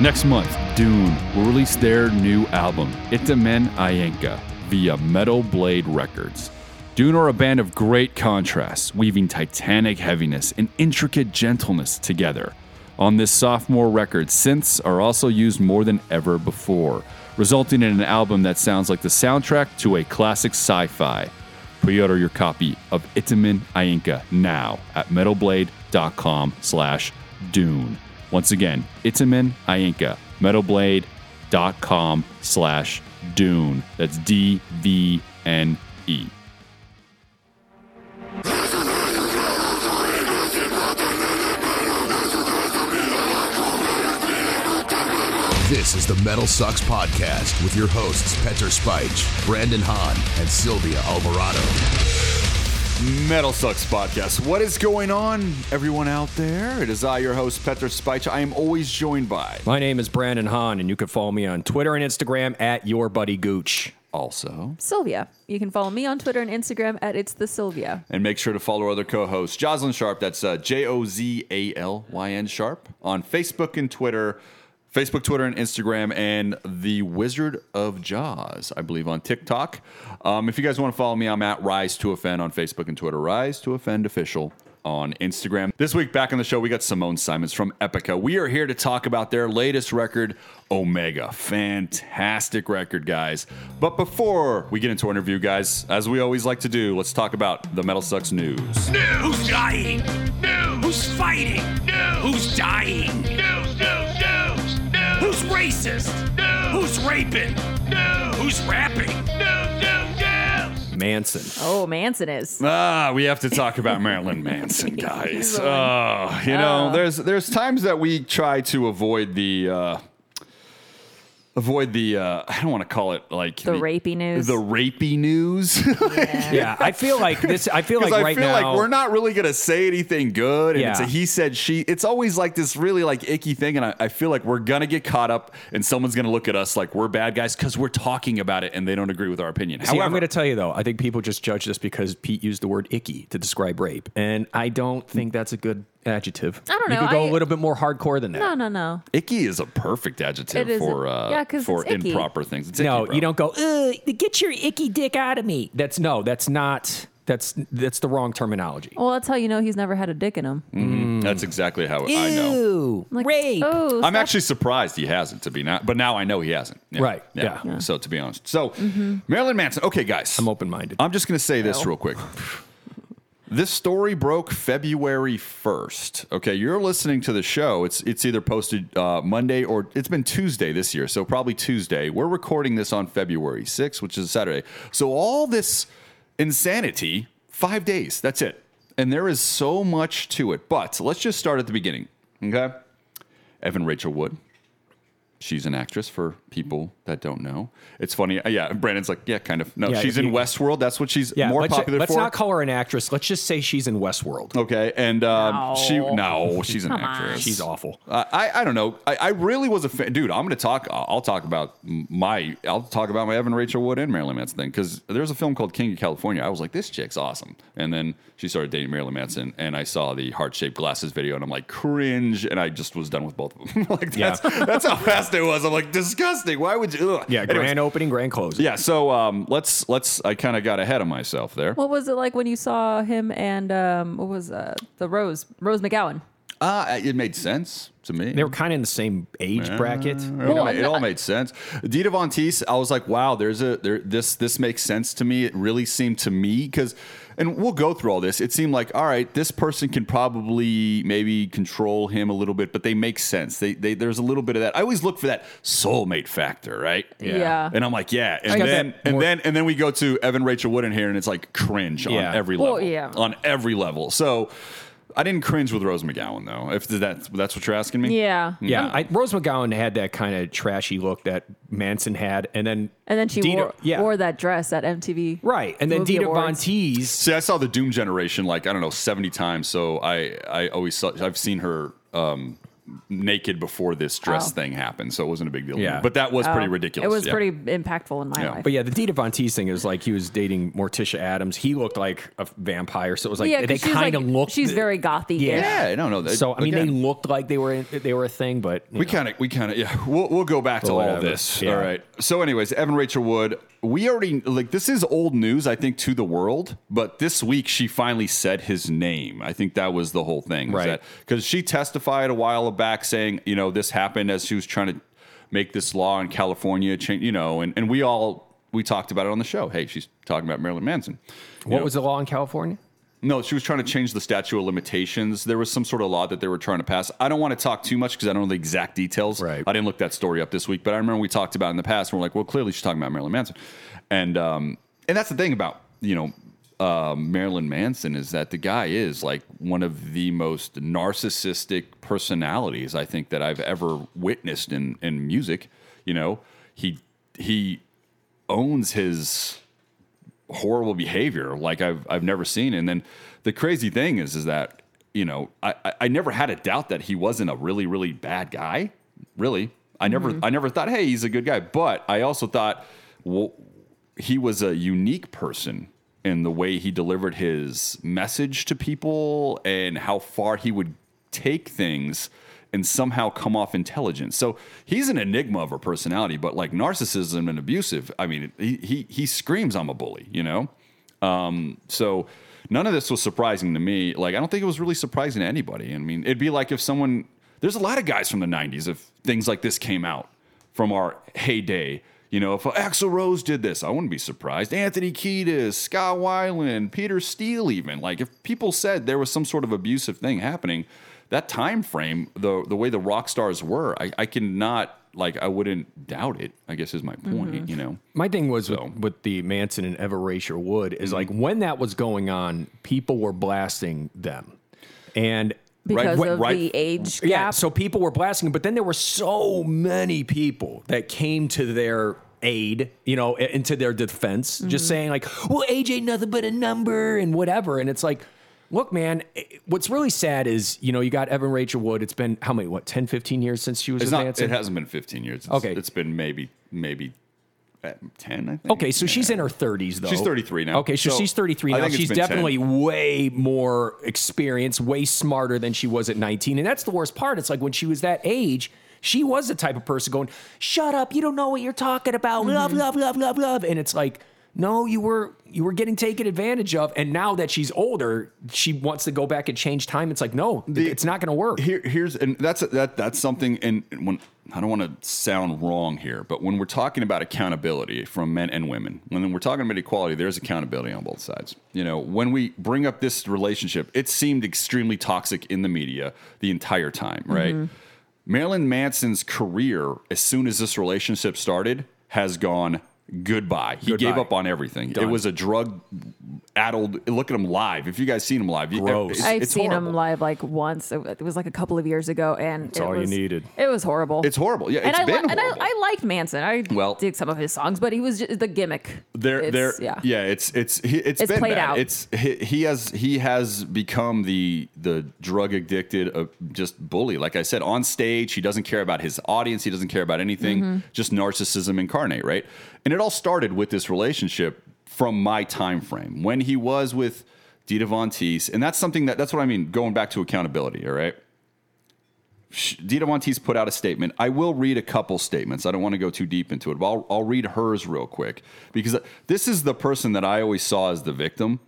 Next month, DVNE will release their new album, Etemen Ænka, via Metal Blade Records. DVNE are a band of great contrasts, weaving titanic heaviness and intricate gentleness together. On this sophomore record, synths are also used more than ever before, resulting in an album that sounds like the soundtrack to a classic sci-fi. Pre-order your copy of Etemen Ænka now at metalblade.com slash dvne. Once again, Etemen Ænka, metalblade.com slash dvne. That's D-V-N-E. This is the Metal Sucks Podcast with your hosts, Petar Spych, Brandon Hahn, and Sylvia Alvarado. Metal Sucks Podcast. What is going on, everyone out there? It is I, your host, Petar Spych. I am always joined by My name is Brandon Hahn, and you can follow me on Twitter and Instagram at your buddy Gooch. also, Sylvia. You can follow me on Twitter and Instagram at It's the Sylvia. and make sure to follow our other co-hosts, Jozalyn Sharp. That's uh, J O Z A L Y N Sharp on Facebook and Twitter, Facebook, Twitter, and Instagram, and the Wizard of Jaws, I believe, on TikTok. Um, if you guys want to follow me, I'm at Rise to Offend on Facebook and Twitter. Rise to Offend official on Instagram. This week, back on the show, we got Simone Simons from Epica. We are here to talk about their latest record, Omega. Fantastic record, guys. But before we get into our interview, guys, as we always like to do, let's talk about the Metal Sucks news. News! Who's dying? News. Who's fighting? News. Who's dying? News, news, news, news. Who's racist? News. Who's raping? News. Who's rapping? News, news, news. Manson. Oh, Manson is. Ah, we have to talk about Marilyn Manson, guys. Oh, you know, there's there's times that we try to avoid the uh, avoid the uh, I don't want to call it like The rapey news. the rapey news. Yeah, I feel like this. I feel like I right feel now. like we're not really gonna say anything good, and it's a Yeah. he said she. It's always like this really like icky thing, and I, I feel like we're gonna get caught up, and someone's gonna look at us like we're bad guys because we're talking about it, and they don't agree with our opinion. See, However, I'm going to tell you though. I think people just judge this because Pete used the word "icky" to describe rape, and I don't think that's a good adjective. I don't know. You could go I- a little bit more hardcore than that. No, no, no. icky is a perfect adjective It is a- for uh, yeah, 'cause for it's icky. improper things. It's icky, No, bro. you don't go. Ugh, get your icky dick out of me. That's no. That's not. That's that's the wrong terminology. Well, that's how you know he's never had a dick in him. That's exactly how I know. Ew, Like, rape. Oh, I'm stop- actually surprised he hasn't to be not, but now I know he hasn't. Yeah. Right, Yeah. yeah. So to be honest, so Mm-hmm. Marilyn Manson. Okay, guys, I'm open-minded. I'm just going to say this real quick. This story broke February 1st. Okay, you're listening to the show. It's it's either posted uh, Monday or it's been Tuesday this year, so probably Tuesday. We're recording this on February 6th, which is Saturday. So all this insanity, five days. That's it. And there is so much to it. But let's just start at the beginning. Okay, Evan Rachel Wood. She's an actress for people that don't know. It's funny. uh, Yeah, Brandon's like, yeah, kind of. No, Yeah, she's if in Westworld. That's what she's Yeah, more let's, popular let's for. not call her an actress. Let's just say she's in Westworld. Okay, and um, No. she no, she's an actress. She's awful. Uh, I I don't know. I, I really was a fan, dude. I'm gonna talk. I'll I'll talk about my. I'll talk about my Evan Rachel Wood and Marilyn Manson thing because there's a film called King of California. I was like, this chick's awesome, and then she started dating Marilyn Manson, and I saw the heart shaped glasses video, and I'm like, cringe, and I just was done with both of them. like Yeah. that's that's how fast it was. I'm like, disgusting. Why would you? Ugh. Yeah, Anyways, grand opening, grand closing. yeah. So um, let's let's. I kind of got ahead of myself there. What was it like when you saw him and um, what was uh, the Rose Rose McGowan? Uh, it made sense to me. They were kind of in the same age bracket. It all, made, it all made sense. Dita Von Teese, I was like, wow, there's a there. This this makes sense to me. It really seemed to me because, and we'll go through all this. It seemed like, all right, this person can probably maybe control him a little bit, but they make sense. They, they there's a little bit of that. I always look for that soulmate factor, right? Yeah. And I'm like, yeah. And I then and more- then and then we go to Evan Rachel Wood in here, and it's like cringe Yeah. on every Well, level. yeah. On every level. So. I didn't cringe with Rose McGowan though. If that's that's what you're asking me, Yeah. Yeah, I, Rose McGowan had that kind of trashy look that Manson had, and then And then she Dita- wore, yeah, wore that dress at MTV. right, and then Movie Dita Von Teese. See, I saw the Doom Generation like I don't know seventy times. So I I always saw I've seen her um naked before this dress Oh. thing happened, so it wasn't a big deal. Yeah. but that was pretty Oh, ridiculous. It was yeah. pretty impactful in my Yeah. life. But yeah, the Dita Von Teese thing is like he was dating Morticia Addams. He looked like a vampire, so it was like yeah, they 'cause she's kind like, of looked. She's very gothy. Yeah. Yeah, no, no. that- So I mean, again, they looked like they were they were a thing, but We kind of, we kind of, yeah. We'll, we'll go back to all of this. Yeah. All right. So, anyways, Evan Rachel Wood. We already like this is old news, I think, to the world. But this week, she finally said his name. I think that was the whole thing, Right. Because she testified a while back saying, you know, this happened as she was trying to make this law in California change. You know, and and we all we talked about it on the show. Hey, she's talking about Marilyn Manson. You what know, was the law in California? No, she was trying to change the statute of limitations. There was some sort of law that they were trying to pass. I don't want to talk too much because I don't know the exact details. Right. I didn't look that story up this week, but I remember we talked about it in the past. And we're like, well, clearly she's talking about Marilyn Manson, and um, and that's the thing about you know uh, Marilyn Manson is that the guy is like one of the most narcissistic personalities I think that I've ever witnessed in in music. You know, he he owns his horrible behavior like I've I've never seen. And then the crazy thing is is that you know I I- never had a doubt that he wasn't a really really bad guy. Really, I never mm-hmm. I never thought hey he's a good guy. But I also thought well he was a unique person in the way he delivered his message to people and how far he would take things and somehow come off intelligent. So he's an enigma of a personality, but like narcissism and abusive, I mean, he he, he screams I'm a bully, you know? Um, so none of this was surprising to me. Like I don't think it was really surprising to anybody. I mean, it'd be like if someone there's a lot of guys from the 90s if things like this came out from our heyday. You know, if Axl Rose did this, I wouldn't be surprised. Anthony Kiedis, Scott Weiland, Peter Steele, even like if people said there was some sort of abusive thing happening, that time frame, the the way the rock stars were, I, I cannot like I wouldn't doubt it. I guess is my point. Mm-hmm. You know, My thing was So- with, with the Manson and Eva Rachel Wood is mm-hmm. like when that was going on, people were blasting them, and because Right, of right. the age gap. yeah, so people were blasting, but then there were so many people that came to their aid, you know, into their defense, just mm-hmm. saying like, "Well, age ain't nothing but a number and whatever," and it's like. Look, man, what's really sad is, you know, you got Evan Rachel Wood. It's been how many, what, 10, 15 years since she was it's with not. It hasn't been 15 years. It's, Okay. it's been maybe maybe uh, 10. I think. Okay, so she's in her 30s though. She's 33 now. Okay, so, So, she's 33 I now. She's been 10. definitely way more experienced, way smarter than she was at 19. And that's the worst part. It's like when she was that age, she was the type of person going, "Shut up, you don't know what you're talking about." Love, love, love, love, love. And it's like, "No, you were you were getting taken advantage of." And now that she's older, she wants to go back and change time. It's like, "No, it's not going to work." Here, here's and that's that that's something. And when I don't want to sound wrong here, but when we're talking about accountability from men and women, when we're talking about equality, there's accountability on both sides. You know, when we bring up this relationship, it seemed extremely toxic in the media the entire time, right? Mm-hmm. Marilyn Manson's career, as soon as this relationship started, has gone goodbye. He Goodbye. gave up on everything. It was a drug addled. Look at him live. If you guys seen him live, Gross. it's- I've it's seen horrible. him live like once. It it was like a couple of years ago, and That's it all you was, needed. It was horrible. It's horrible. Yeah, and it's I been li- and I. I liked Manson. I Well- dig some of his songs, but he was just the gimmick. There, there, yeah. yeah. It's it's he, it's It's been played bad. out. It's he, he has he has become the the drug addicted uh, just bully. Like I said, on stage, he doesn't care about his audience. He doesn't care about anything. Mm-hmm. Just narcissism incarnate, right? And it all started with this relationship from my time frame when he was with Dita Von Teese, and that's something that that's what I mean. Going back to accountability, all right. Dita Von Teese put out a statement. I will read a couple statements. I don't want to go too deep into it, but I'll, I'll read hers real quick because this is the person that I always saw as the victim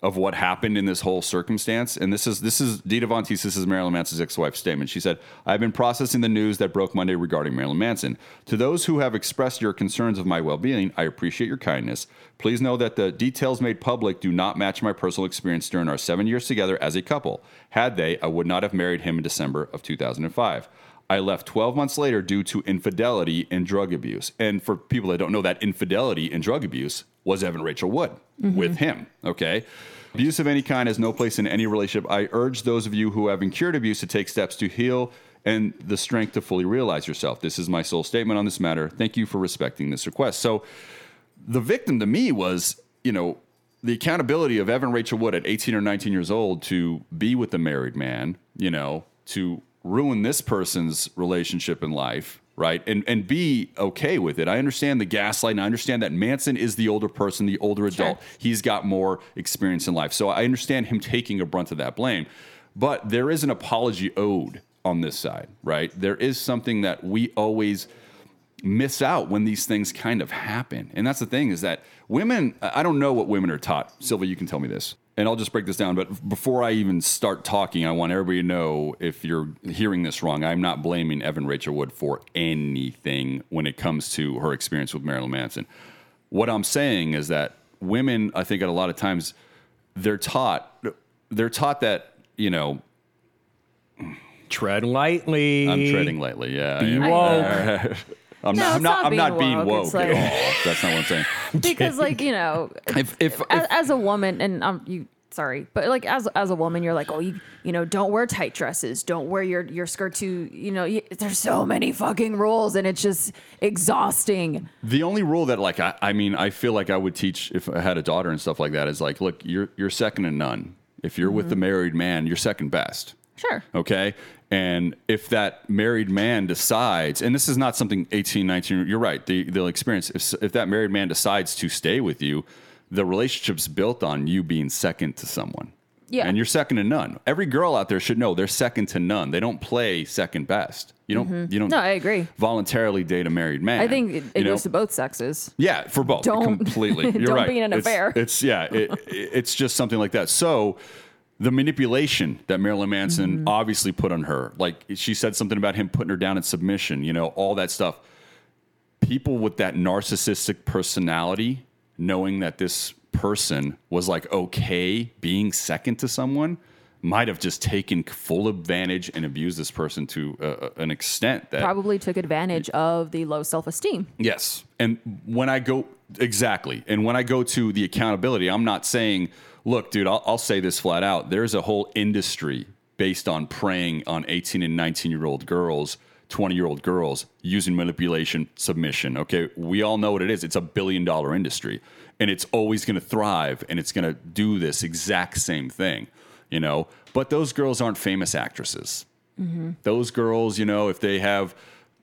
of what happened in this whole circumstance. And this is this is Dita Von Teese, this is Marilyn Manson's ex-wife's statement. She said, I've been processing the news that broke Monday regarding Marilyn Manson. To those who have expressed your concerns of my well-being, I appreciate your kindness. Please know that the details made public do not match my personal experience during our seven years together as a couple. Had they, I would not have married him in December of 2005. I left 12 months later due to infidelity and drug abuse. And for people that don't know, that infidelity and drug abuse was Evan Rachel Wood mm-hmm. with him. Okay. Abuse of any kind has no place in any relationship. I urge those of you who have incurred abuse to take steps to heal and the strength to fully realize yourself. This is my sole statement on this matter. Thank you for respecting this request. So, the victim to me was, you know, the accountability of Evan Rachel Wood at 18 or 19 years old to be with a married man, you know, to ruin this person's relationship in life, right? And and be okay with it. I understand the gaslight, and I understand that Manson is the older person, the older adult. He's got more experience in life. So I understand him taking a brunt of that blame. But there is an apology owed on this side, right? There is something that we always miss out when these things kind of happen. And that's the thing is that women, I don't know what women are taught. Sylvia, you can tell me this. And I'll just break this down. But before I even start talking, I want everybody to know if you're hearing this wrong, I'm not blaming Evan Rachel Wood for anything when it comes to her experience with Marilyn Manson. What I'm saying is that women, I think at a lot of times, they're taught they're taught that, you know, Tread lightly. I'm treading lightly. Yeah. Be woke. I'm No, not, I'm not, not I'm not being woke. It's at all. That's not what I'm saying. because like you know If, if, as, if as a woman and um you sorry but like as as a woman you're like oh you you know don't wear tight dresses don't wear your your skirt too you know you, there's so many fucking rules and it's just exhausting the only rule that like I, I mean I feel like I would teach if I had a daughter and stuff like that is like look you're you're second to none. If you're with the married man, you're second best. sure Okay. And if that married man decides, and this is not something 18, 19, you're right, they, they'll experience. If, if that married man decides to stay with you, the relationship's built on you being second to someone. Yeah. And you're second to none. Every girl out there should know they're second to none. They don't play second best. You don't, you don't Mm-hmm. No, I agree. voluntarily date a married man. i think it, it know? goes to both sexes Yeah, for both. Don't- completely. You're don't right. be in an It's- affair. It's yeah, it- it's just something like that. So the manipulation that Marilyn Manson Mm-hmm. obviously put on her, like she said something about him putting her down in submission, you know, all that stuff. People with that narcissistic personality, knowing that this person was like okay being second to someone, might have just taken full advantage and abused this person to uh, an extent that probably took advantage of the low self-esteem Yes. And when I go, exactly. And when I go to the accountability, I'm not saying, look, dude, I'll, I'll say this flat out. There's a whole industry based on preying on 18 and 19 year old girls, 20 year old girls using manipulation, submission. Okay. We all know what it is. It's a billion dollar industry and it's always going to thrive and it's going to do this exact same thing, you know? But those girls aren't famous actresses mm-hmm. those girls, you know, if they have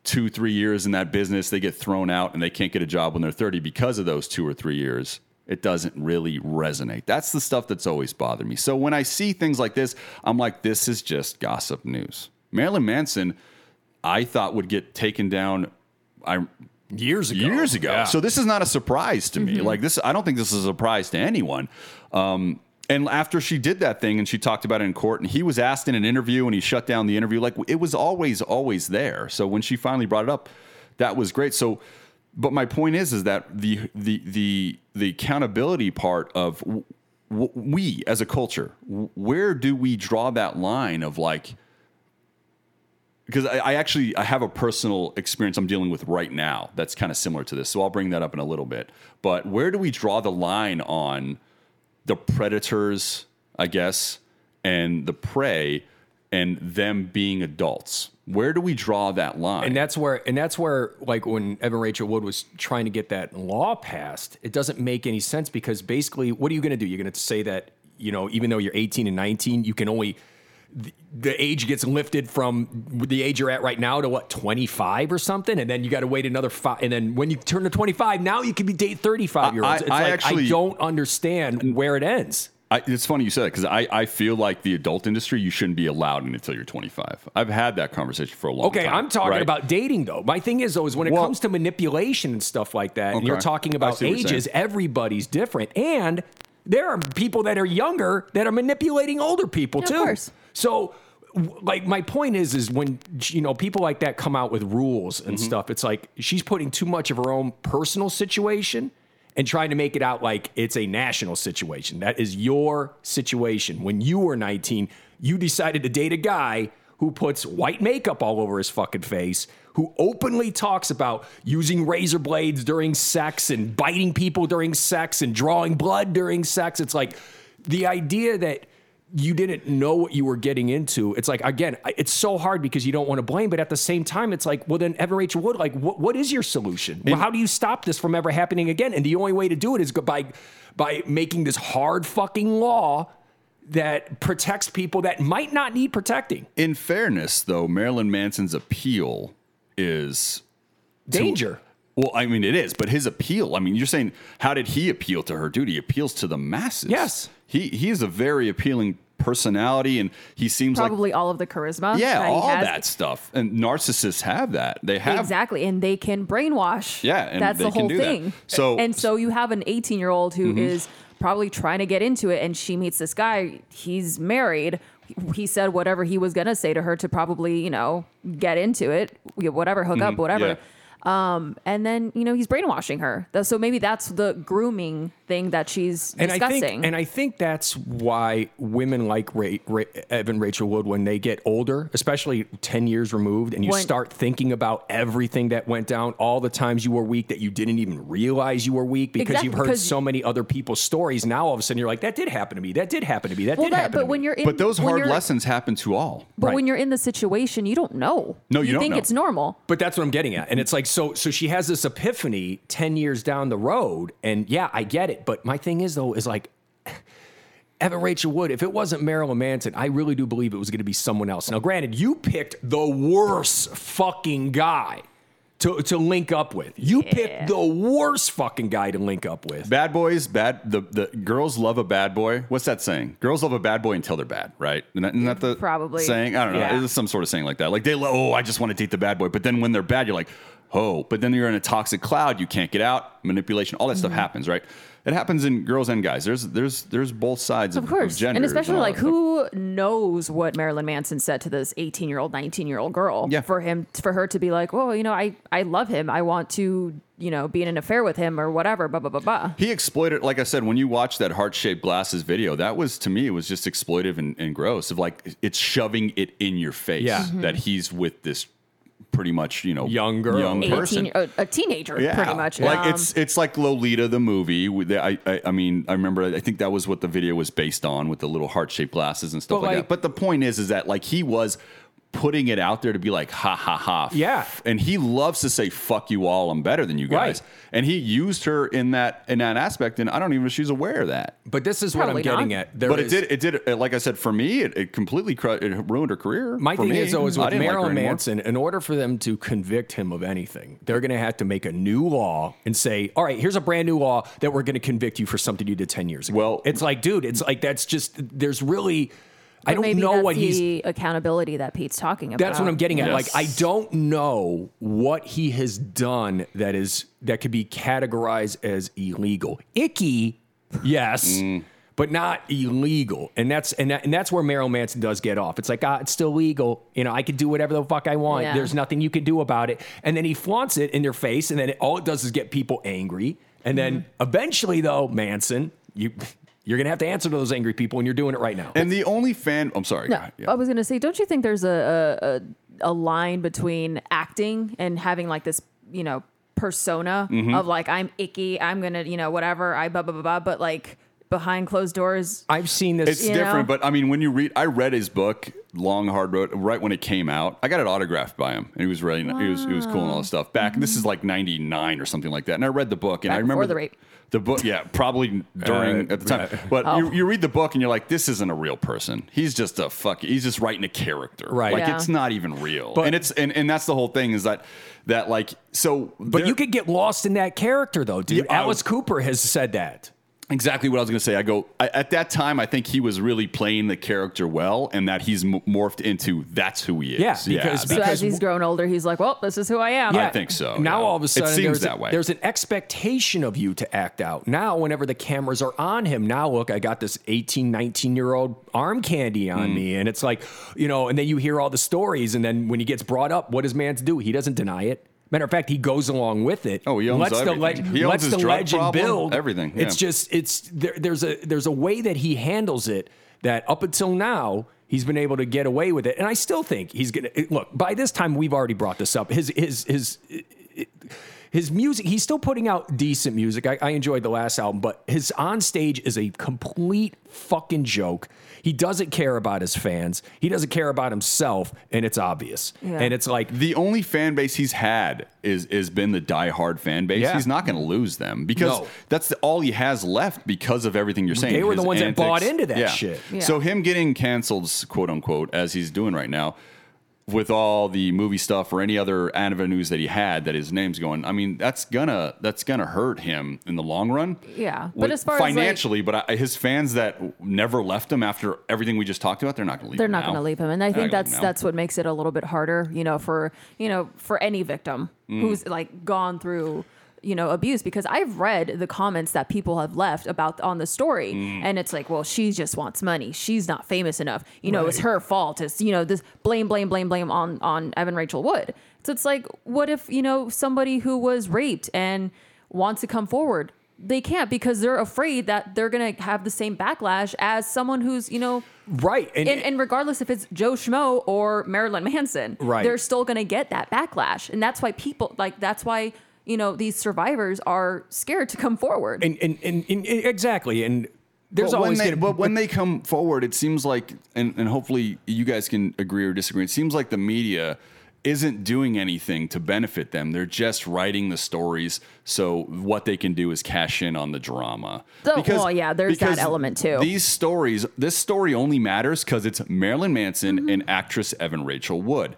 two, three years in that business, they get thrown out and they can't get a job when they're 30 because of those two or three years. It doesn't really resonate. That's the stuff that's always bothered me. So when I see things like this, I'm like, this is just gossip news. Marilyn Manson, I thought would get taken down. I years ago. years ago. Yeah. So this is not a surprise to me. Like this, I don't think this is a surprise to anyone. Um, and after she did that thing and she talked about it in court, and he was asked in an interview and he shut down the interview, like it was always, always there. So when she finally brought it up, that was great. So, but my point is, is that the the the the accountability part of w- we as a culture, where do we draw that line of like? because I, I actually I have a personal experience I'm dealing with right now that's kind of similar to this. So I'll bring that up in a little bit. But where do we draw the line on the predators, I guess, and the prey, and them being adults? Where do we draw that line? And that's where, and that's where, like when Evan Rachel Wood was trying to get that law passed, it doesn't make any sense because basically, what are you going to do? You're going to say that you know, even though you're 18 and 19, you can only the, age gets lifted from the age you're at right now to what 25 or something, and then you got to wait another five. And then when you turn to 25, now you can be date 35 year olds. I- It's I like actually- I don't understand where it ends. I, it's funny you said that because I, I feel like the adult industry you shouldn't be allowed in until you're 25. I've had that conversation for a long Okay, time. Okay, I'm talking right? about dating though. My thing is though is when it Well- comes to manipulation and stuff like that, and you're talking about see what you're ages, everybody's different, and there are people that are younger that are manipulating older people Yeah, of too. course. So, like, my point is, is when you know people like that come out with rules and Mm-hmm. stuff, it's like she's putting too much of her own personal situation and trying to make it out like it's a national situation. That is your situation. When you were 19, you decided to date a guy who puts white makeup all over his fucking face, who openly talks about using razor blades during sex and biting people during sex and drawing blood during sex. It's like the idea that you didn't know what you were getting into. It's like again, it's so hard because you don't want to blame, but at the same time, it's like, well, then Evan Rachel Wood, like, what, what is your solution? Well, how do you stop this from ever happening again? And the only way to do it is by by making this hard fucking law that protects people that might not need protecting. In fairness, though, Marilyn Manson's appeal is Danger. well, I mean, it is, but his appeal. I mean, you're saying how did he appeal to her? Dude, he appeals to the masses. Yes. he he is a very appealing personality, and he seems like Probably all of the charisma. yeah, that all that stuff. And narcissists have that. They have Exactly, and they can brainwash. Yeah, and that's they the can whole do that. thing. So- and so you have an 18 year old who is Mm-hmm. probably trying to get into it, and she meets this guy. He's married. He said whatever he was gonna say to her to probably you know get into it, whatever, hook up, whatever. Mm-hmm. yeah. Um, and then you know he's brainwashing her. So maybe that's the grooming thing that she's And I discussing. think, and I think that's why women like Ra- Ra- Evan Rachel Wood, when they get older, especially ten years removed, and you When- start thinking about everything that went down, all the times you were weak that you didn't even realize you were weak because Exactly, you've heard so many other people's stories. Now all of a sudden you're like, that did happen to me. That did happen to me. That well, did that, happen. but to when me. you're in, But those hard lessons happen to all. But Right. when you're in the situation, you don't know. No, you don't think know. it's normal. But that's what I'm getting at. And it's like, so so she has this epiphany 10 years down the road. And yeah, I get it. But my thing is, though, is like, Evan Rachel Wood, if it wasn't Marilyn Manson, I really do believe it was going to be someone else. Now, granted, you picked the worst fucking guy to, to link up with. You picked the worst fucking guy to link up with. Bad boys, bad. The, the girls love a bad boy. What's that saying? Girls love a bad boy until they're bad, right? Isn't that, isn't that the Probably. saying? I don't know. Yeah. It's some sort of saying like that. Like they love. Oh, I just want to date the bad boy. But then when they're bad, you're like, oh. But then you're in a toxic cloud. You can't get out. Manipulation. All that Mm-hmm. stuff happens, right? It happens in girls and guys. There's there's there's both sides of, Of course. gender. and especially like who knows what Marilyn Manson said to this 18 year old, 19 year old girl Yeah. for him, for her to be like, well, you know, I, I love him. I want to, you know, be in an affair with him or whatever, blah, blah, blah, blah. He exploited, like I said, when you watch that heart shaped glasses video, that was to me, it was just exploitive and, and gross. Of like, it's shoving it in your face Yeah. Mm-hmm. that he's with this pretty much, you know, Young girl. young 18, person. a, a teenager, Yeah, pretty much. Like Um, it's it's like Lolita the movie. I, I I mean I remember I think that was what the video was based on with the little heart shaped glasses and stuff like, like- that. But the point is, is that like he was putting it out there to be like ha ha ha. Yeah. and he loves to say fuck you all. I'm better than you guys. Right. And he used her in that in that aspect, and I don't even know if she's aware of that. But this is what I'm Probably getting not. at. There but it did it did like I said for me it, it completely cru- it ruined her career. My for thing me. is, though, is I with didn't like her Marilyn anymore. Manson, in order for them to convict him of anything, they're going to have to make a new law and say, all right, here's a brand new law that we're going to convict you for something you did 10 years ago. Well- it's like, dude, it's like, that's just, there's really, I don't maybe know that's what he's, the accountability that Pete's talking about. that's what I'm getting at. Like, I don't know what he has done that is, that could be categorized as illegal. Icky, yes. Mm. But not illegal, and that's and, that, and that's where Marilyn Manson does get off. It's like ah, it's still legal, you know. I can do whatever the fuck I want. Yeah. There's nothing you can do about it. And then he flaunts it in their face, and then it, all it does is get people angry. And then Mm-hmm. eventually, though, Manson, you you're gonna have to answer to those angry people, and you're doing it right now. And the only fan, I'm sorry. No, yeah. I was gonna say, don't you think there's a, a a a line between acting and having like this, you know, persona Mm-hmm. of like I'm icky, I'm gonna, you know, whatever, I blah blah blah, blah but like behind closed doors, I've seen this. It's You different, know? but I mean, when you read, I read his book, Long Hard Road, right when it came out. I got it autographed by him, and he was really, he was, he was cool and all this stuff. Back, this is like '99 or something like that. And I read the book, and Back I remember the rape. The book, yeah, probably during Uh, at the time. But Oh. you, you read the book, and you're like, this isn't a real person. He's just a fuck. He's just writing a character, Right. Like Yeah. it's not even real. But- and it's and, and that's the whole thing is that that like so. but there- you could get lost in that character, though, dude. Yeah, I- Alice Cooper has said that. Exactly what I was going to say. I go I, at that time. I think he was really playing the character well, and that he's m- morphed into that's who he is. Yeah, because- so as he's grown older, he's like, well, this is who I am. Yeah, I think so, Now yeah. all of a sudden, It sudden, seems there's, that a- way. there's an expectation of you to act out. Now, whenever the cameras are on him, now look, I got this 18, 19 year old arm candy on Mm. me. And it's like, you know, and then you hear all the stories. And then when he gets brought up, what does man do? He doesn't deny it. Matter of fact, he goes along with it. Oh, he owns lets the everything. legend, He owns his the drug legend problem, build everything, It's just it's there, there's a there's a way that he handles it that up until now he's been able to get away with it, and I still think he's gonna look. By this time, we've already brought this up. His his his it- his music, he's still putting out decent music. I, I enjoyed the last album, but his on stage is a complete fucking joke. He doesn't care about his fans. He doesn't care about himself, and it's obvious. Yeah. And it's like The only fan base he's had is is been the diehard fan base. Yeah. He's not going to lose them because No. that's the, all he has left because of everything you're saying. They were the his ones that bought into that Yeah. shit. Yeah. So him getting canceled, quote unquote, as he's doing right now, with all the movie stuff or any other avenues that he had that his name's going. I mean, that's gonna that's gonna hurt him in the long run. Yeah. But With- as far as, like- financially, but I, his fans that never left him after everything we just talked about, they're not to leave. they're him not now. to leave him and i They're think that's leave him now. that's what makes it a little bit harder you know for you know for any victim Mm. who's like gone through you know abuse because i've read the comments that people have left about on the story. Mm. and it's like well she just wants money. She's not famous enough. You know it's her fault. It's you know this blame blame blame blame on on evan rachel wood. So it's like what if you know somebody who was raped and wants to come forward? They can't because they're afraid that they're gonna have the same backlash as someone who's you know right. And, and, and regardless if it's Joe Schmo or Marilyn Manson, Right. they're still going to get that backlash, and that's why people like that's why you know these survivors are scared to come forward. and, and, and, and exactly. And there's but always when they, gonna, but when they come forward, it seems like, and, and hopefully you guys can agree or disagree. It seems like the media isn't doing anything to benefit them. They're just writing the stories, so what they can do is cash in on the drama. Oh, well, yeah, there's that element, too. These stories, this story only matters because it's Marilyn Manson Mm-hmm. and actress Evan Rachel Wood.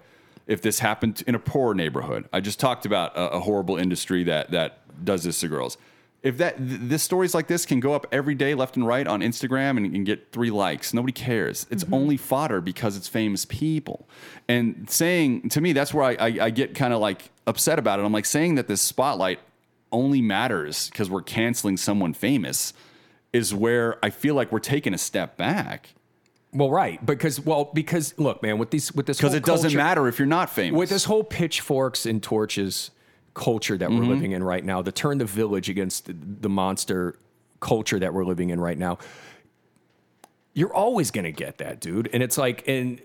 If this happened in a poor neighborhood, I just talked about a, a horrible industry that that does this to girls. If that th- this stories like this can go up every day, left and right on Instagram, and, and get three likes, nobody cares. It's mm-hmm. only fodder because it's famous people. And saying to me, that's where I, I, I get kind of like upset about it. I'm like saying that this spotlight only matters because we're canceling someone famous is where I feel like we're taking a step back well, right. Because, well, because look, man, with these, with this, because it doesn't culture- matter if you're not famous. with this whole pitchforks and torches culture that we're Mm-hmm. living in right now, to turn the village against the, monster culture that we're living in right now, you're always going to get that, dude. And it's like, and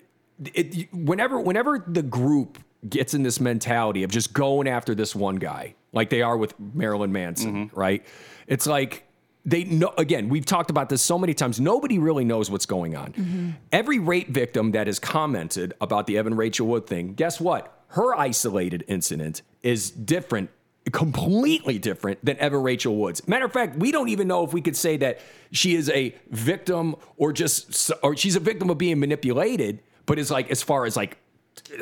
it, whenever, whenever the group gets in this mentality of just going after this one guy, like they are with Marilyn Manson, Mm-hmm. right? It's like they know. Again, we've talked about this so many times. Nobody really knows what's going on. Mm-hmm. Every rape victim that has commented about the Evan Rachel Wood thing, guess what? Her isolated incident is different completely different than Evan Rachel Woods. Matter of fact, we don't even know if we could say that she is a victim or just or she's a victim of being manipulated, but it's like as far as like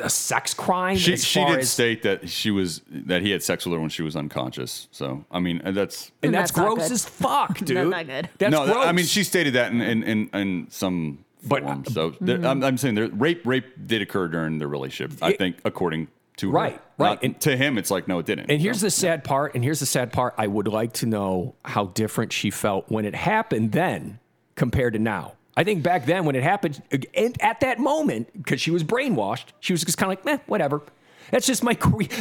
a sex crime. she as she far did as, state that she was that he had sex with her when she was unconscious. So I mean that's and And that's, that's gross as fuck, dude. That's not good. That's no. gross. I mean she stated that in in in, in some But- form. So there, Mm-hmm. I'm, I'm saying there, rape rape did occur during their relationship. I It- think according to her. Right, right. Not- And- to him, it's like no, it didn't. And here's So, the sad part. And here's the sad part. I would like to know how different she felt when it happened then compared to now. I think back then when it happened, and at that moment, because she was brainwashed, she was just kind of like, "Meh, whatever." That's just my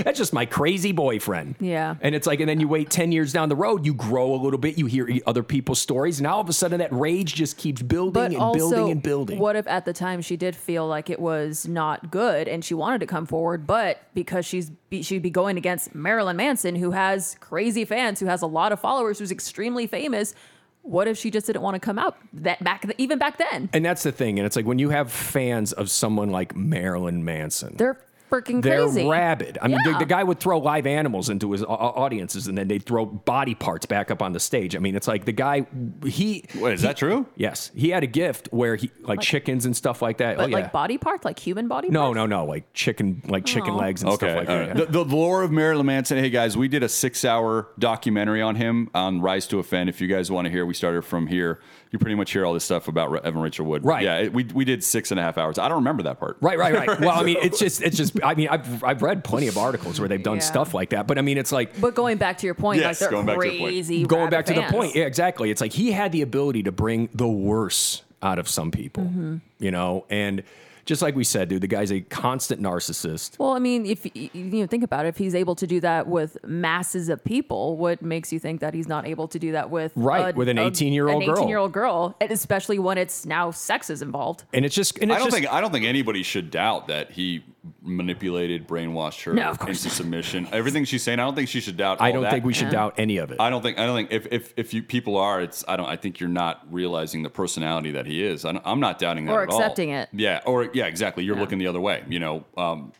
that's just my crazy boyfriend. Yeah. And it's like, and then you wait ten years down the road, you grow a little bit, you hear other people's stories, and now all of a sudden that rage just keeps building but and also, building and building. what if at the time she did feel like it was not good and she wanted to come forward, but because she's be, she'd be going against Marilyn Manson, who has crazy fans, who has a lot of followers, who's extremely famous. What if she just didn't want to come out that back even back then? and that's the thing. And it's like when you have fans of someone like Marilyn Manson, They're freaking They're crazy. rabid. I mean, the, Yeah. the guy would throw live animals into his au- audiences, and then they'd throw body parts back up on the stage. I mean, it's like the guy. He Wait, is that true? yes, he had a gift where he like, chickens and stuff like that. Oh, but oh yeah. like body parts, like human body no, parts? no, no, no. like chicken, like chicken Aw. legs and Okay. stuff like all that. right. The, the lore of Marilyn Manson. Hey guys, we did a six-hour documentary on him on Rise to Offend. If you guys want to hear, we started from here. You pretty much hear all this stuff about Evan Rachel Wood. Right. Yeah. it- we we did six and a half hours. I don't remember that part. Right, right, right. Well, I mean, it's just, it's just. I mean, I've, I've read plenty of articles where they've done Yeah. stuff like that, but I mean, it's like But going back to your point, Yes, like they're going back to your point. crazy. going rabid back to the point. Yeah, exactly. It's like he had the ability to bring the worst out of some people, Mm-hmm. you know, and just like we said, dude, the guy's a constant narcissist. Well, I mean, if you know, think about it, if he's able to do that with masses of people, what makes you think that he's not able to do that with Right, with an 18-year-old an girl. 18 year old girl, especially when it's now sex is involved. And it's just, and I it's don't just, think I don't think anybody should doubt that he manipulated, brainwashed her No, of course into submission. Everything she's saying, I don't think she should doubt. I all don't that. think we should doubt any of it. I don't think. I don't think if if if you people are, it's. I don't. I think you're not realizing the personality that he is. I don't- I'm not doubting that Or at all. accepting it. Yeah. Or yeah, exactly. You're looking the other way. You know. Um,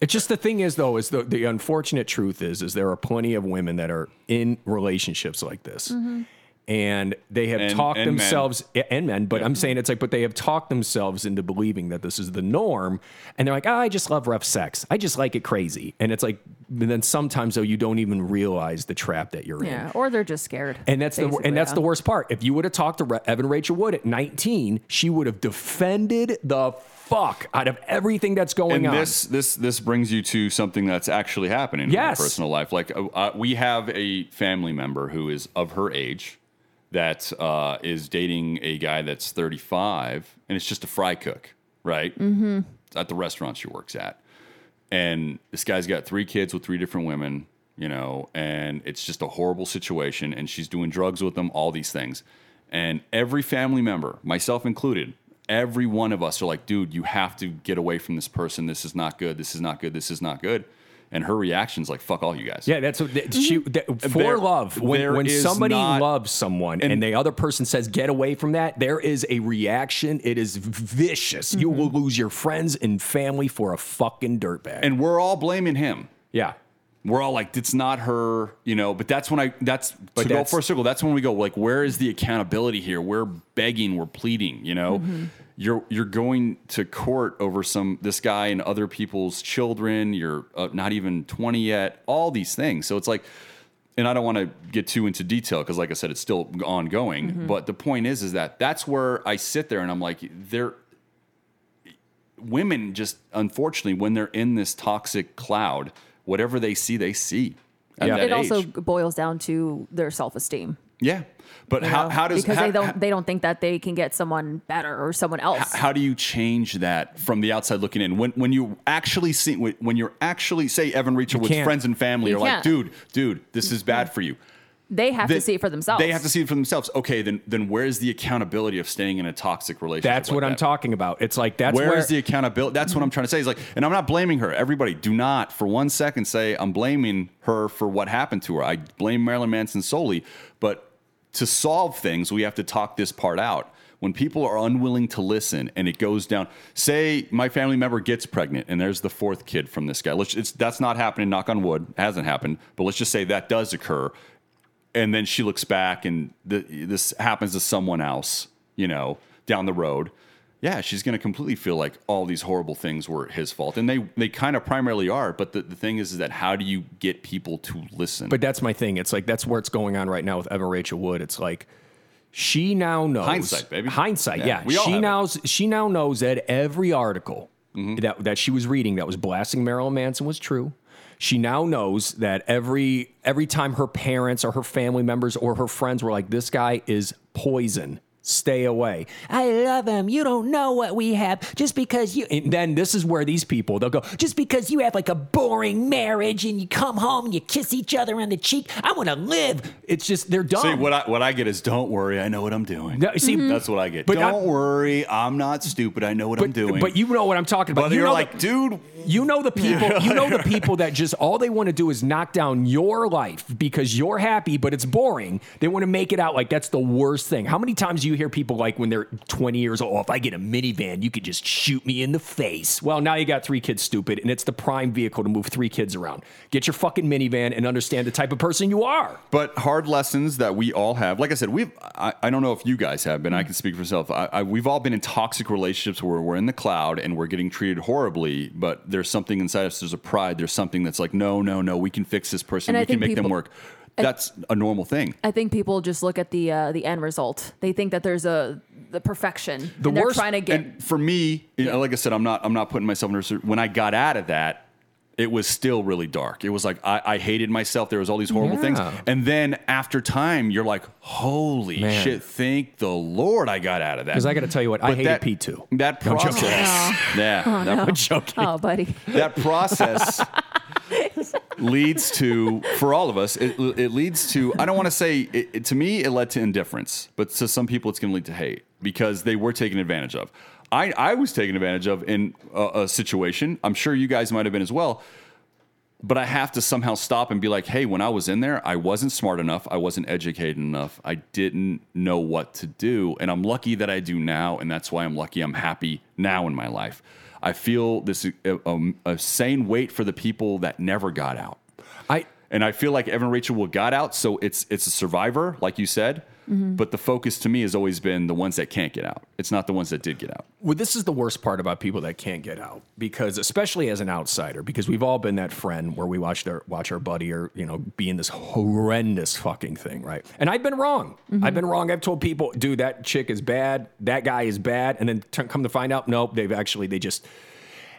It's just the thing is though, is the, the unfortunate truth is is there are plenty of women that are in relationships like this. And they have And- talked and men. themselves and men, but I'm saying it's like, but they have talked themselves into believing that this is the norm, and they're like, oh, I just love rough sex, I just like it crazy, and it's like, and then sometimes though you don't even realize the trap that you're in. Yeah, or they're just scared. And that's the and that's yeah. the worst part. If you would have talked to Re- Evan Rachel Wood at 19, she would have defended the fuck out of everything that's going and on. this this this brings you to something that's actually happening in Yes. her personal life. Like uh, uh, we have a family member who is of her age that uh, is dating a guy that's 35, and it's just a fry cook, right? Mm-hmm. At the restaurant she works at, and this guy's got three kids with three different women, you know, and it's just a horrible situation. And she's doing drugs with them, all these things, and every family member, myself included. Every one of us are like, dude, you have to get away from this person. This is not good. This is not good. This is not good. And her reaction's like, fuck all you guys. Yeah, that's what that, she that, for Mm-hmm. There- love. When, there when is somebody not- loves someone and, and- the other person says get away from that, there is a reaction. It is vicious. You Mm-hmm. will lose your friends and family for a fucking dirtbag. And we're all blaming him. yeah, we're all like, it's not her, you know. But that's when I that's But to go for a circle. That's when we go like, where is the accountability here? We're begging, we're pleading. You know, you're you're going to court over some this guy and other people's children. You're uh, not even twenty yet. All these things. So it's like. And I don't want to get too into detail because, like I said, it's still ongoing. But the point is, is that that's where I sit there and I'm like, there, women just unfortunately when they're in this toxic cloud whatever they see they see Yeah. that It also boils down to their self esteem. yeah but how, how does because how, they don't how, they don't think that they can get someone better or someone else. how do you change that from the outside looking in when when you actually see when, when you're actually say Evan Rachel with can't. friends and family You are like dude dude this is bad for you they have Then to see it for themselves. they have to see it for themselves okay then then where's the accountability of staying in a toxic relationship that's like what I'm talking about. It's like that's Where where is the accountability? That's what I'm trying to say. Is like, and I'm not blaming her. Everybody, do not for one second say I'm blaming her for what happened to her. I blame Marilyn Manson solely, but to solve things, we have to talk this part out. When people are unwilling to listen and it goes down, say my family member gets pregnant and there's the fourth kid from this guy. Let's, it's, that's not happening. Knock on wood, it hasn't happened. But let's just say that does occur and then she looks back and th- this happens to someone else, you know, down the road. Yeah, she's going to completely feel like all these horrible things were his fault. And they, they kind of primarily are. But the, the thing is, is that how do you get people to listen? But that's my thing. It's like that's where it's going on right now with Evan Rachel Wood. It's like she now knows Hindsight, baby. Hindsight, Yeah, yeah. she it. she now knows that every article Mm-hmm. that that she was reading that was blasting Marilyn Manson was true. She now knows that every every time her parents or her family members or her friends were like, "This guy is poison." Stay away. I love him. You don't know what we have. Just because you. And then this is where these people, they'll go, just because you have like a boring marriage and you come home and you kiss each other on the cheek, I want to live. It's just, they're dumb. See, what I, what I get is don't worry, I know what I'm doing. No, see, That's what I get. But don't not- worry, I'm not stupid. I know what I'm doing. but you know what I'm talking about. But you you're know like, the- dude, You know the people. You know the people that just all they want to do is knock down your life because you're happy, but it's boring. They want to make it out like that's the worst thing. How many times do you hear people like when they're 20 years old? "Oh, if I get a minivan, you could just shoot me in the face. Well, now you got three kids, stupid, and it's the prime vehicle to move three kids around. Get your fucking minivan and understand the type of person you are. But hard lessons that we all have. Like I said, we've. I, I don't know if you guys have been. I can speak for myself. I, I, we've all been in toxic relationships where we're in the cloud and we're getting treated horribly. But there's something inside us. There's a pride. There's something that's like, no, no, no. We can fix this person. And I we can think make them work. That's a normal thing. I think people just look at the uh, the end result. They think that there's a the perfection. The and they're worst- trying to get. And for me, you know, like I said, I'm not. I'm not putting myself in. a When I got out of that. It was still really dark. It was like I, I hated myself. There was all these horrible things, and then after time, you're like, "Holy Man. shit! Thank the Lord, I got out of that." Because I got to tell you what, I But hated that- Pete too. That No, I'm joking. process, yeah, that, I'm joking. oh, buddy. that process leads to, for all of us, it, it leads to. I don't want to say it, it- to me, it led to indifference, but to some people, it's going to lead to hate. because they were taken advantage of. I, I was taken advantage of in a, a situation. I'm sure you guys might have been as well. But I have to somehow stop and be like, hey, when I was in there, I wasn't smart enough. I wasn't educated enough. I didn't know what to do. And I'm lucky that I do now. And that's why I'm lucky I'm happy now in my life. I feel this a, a, a sane weight for the people that never got out. I And I feel like Evan Rachel Will got out, so it's it's a survivor, like you said. Mm-hmm. But the focus to me has always been the ones that can't get out. It's not the ones that did get out. Well, this is the worst part about people that can't get out because, especially as an outsider, because we've all been that friend where we watch our watch our buddy or you know be in this horrendous fucking thing, right? And I've been wrong. Mm-hmm. I've been wrong. I've told people, dude, that chick is bad, that guy is bad, and then t- come to find out, nope, they've actually they just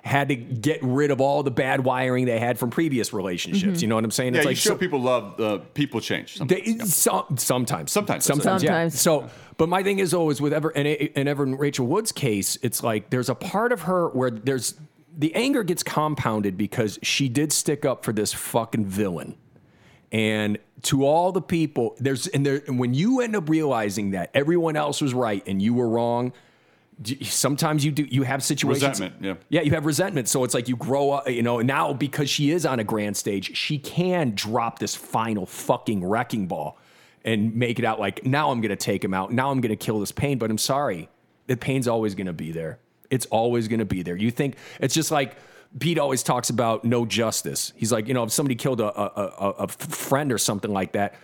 had to get rid of all the bad wiring they had from previous relationships. You know what I'm saying? Yeah, it's you like show so- people love. Uh, people change. Sometimes. they, some, sometimes, Sometimes. sometimes, yeah. Sometimes. So, but my thing is always with Ever and, and Evan Rachel Wood's case, it's like there's a part of her where there's the anger gets compounded because she did stick up for this fucking villain, and to all the people there's and there and when you end up realizing that everyone else was right and you were wrong. Sometimes you do. You have situations. Resentment, yeah. Yeah, you have resentment. So it's like you grow up, you know, now because she is on a grand stage, she can drop this final fucking wrecking ball and make it out like, now I'm going to take him out. Now I'm going to kill this pain. But I'm sorry, the pain's always going to be there. It's always going to be there. You think it's just like Pete always talks about no justice. He's like, you know, if somebody killed a, a, a, a friend or something like that,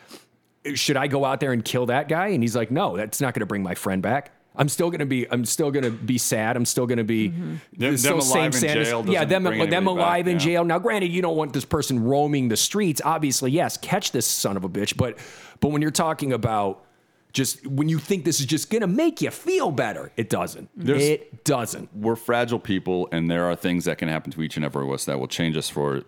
should I go out there and kill that guy? And he's like, no, that's not going to bring my friend back. I'm still gonna be. I'm still gonna be sad. I'm still gonna be. Them- the- them alive in sadness- jail Yeah, them, bring them alive back, in yeah. jail. Now, granted, you don't want this person roaming the streets. Obviously, yes, catch this son of a bitch. But, but when you're talking about just when you think this is just gonna make you feel better, it doesn't. it doesn't. We're fragile people, and there are things that can happen to each and every one of us that will change us for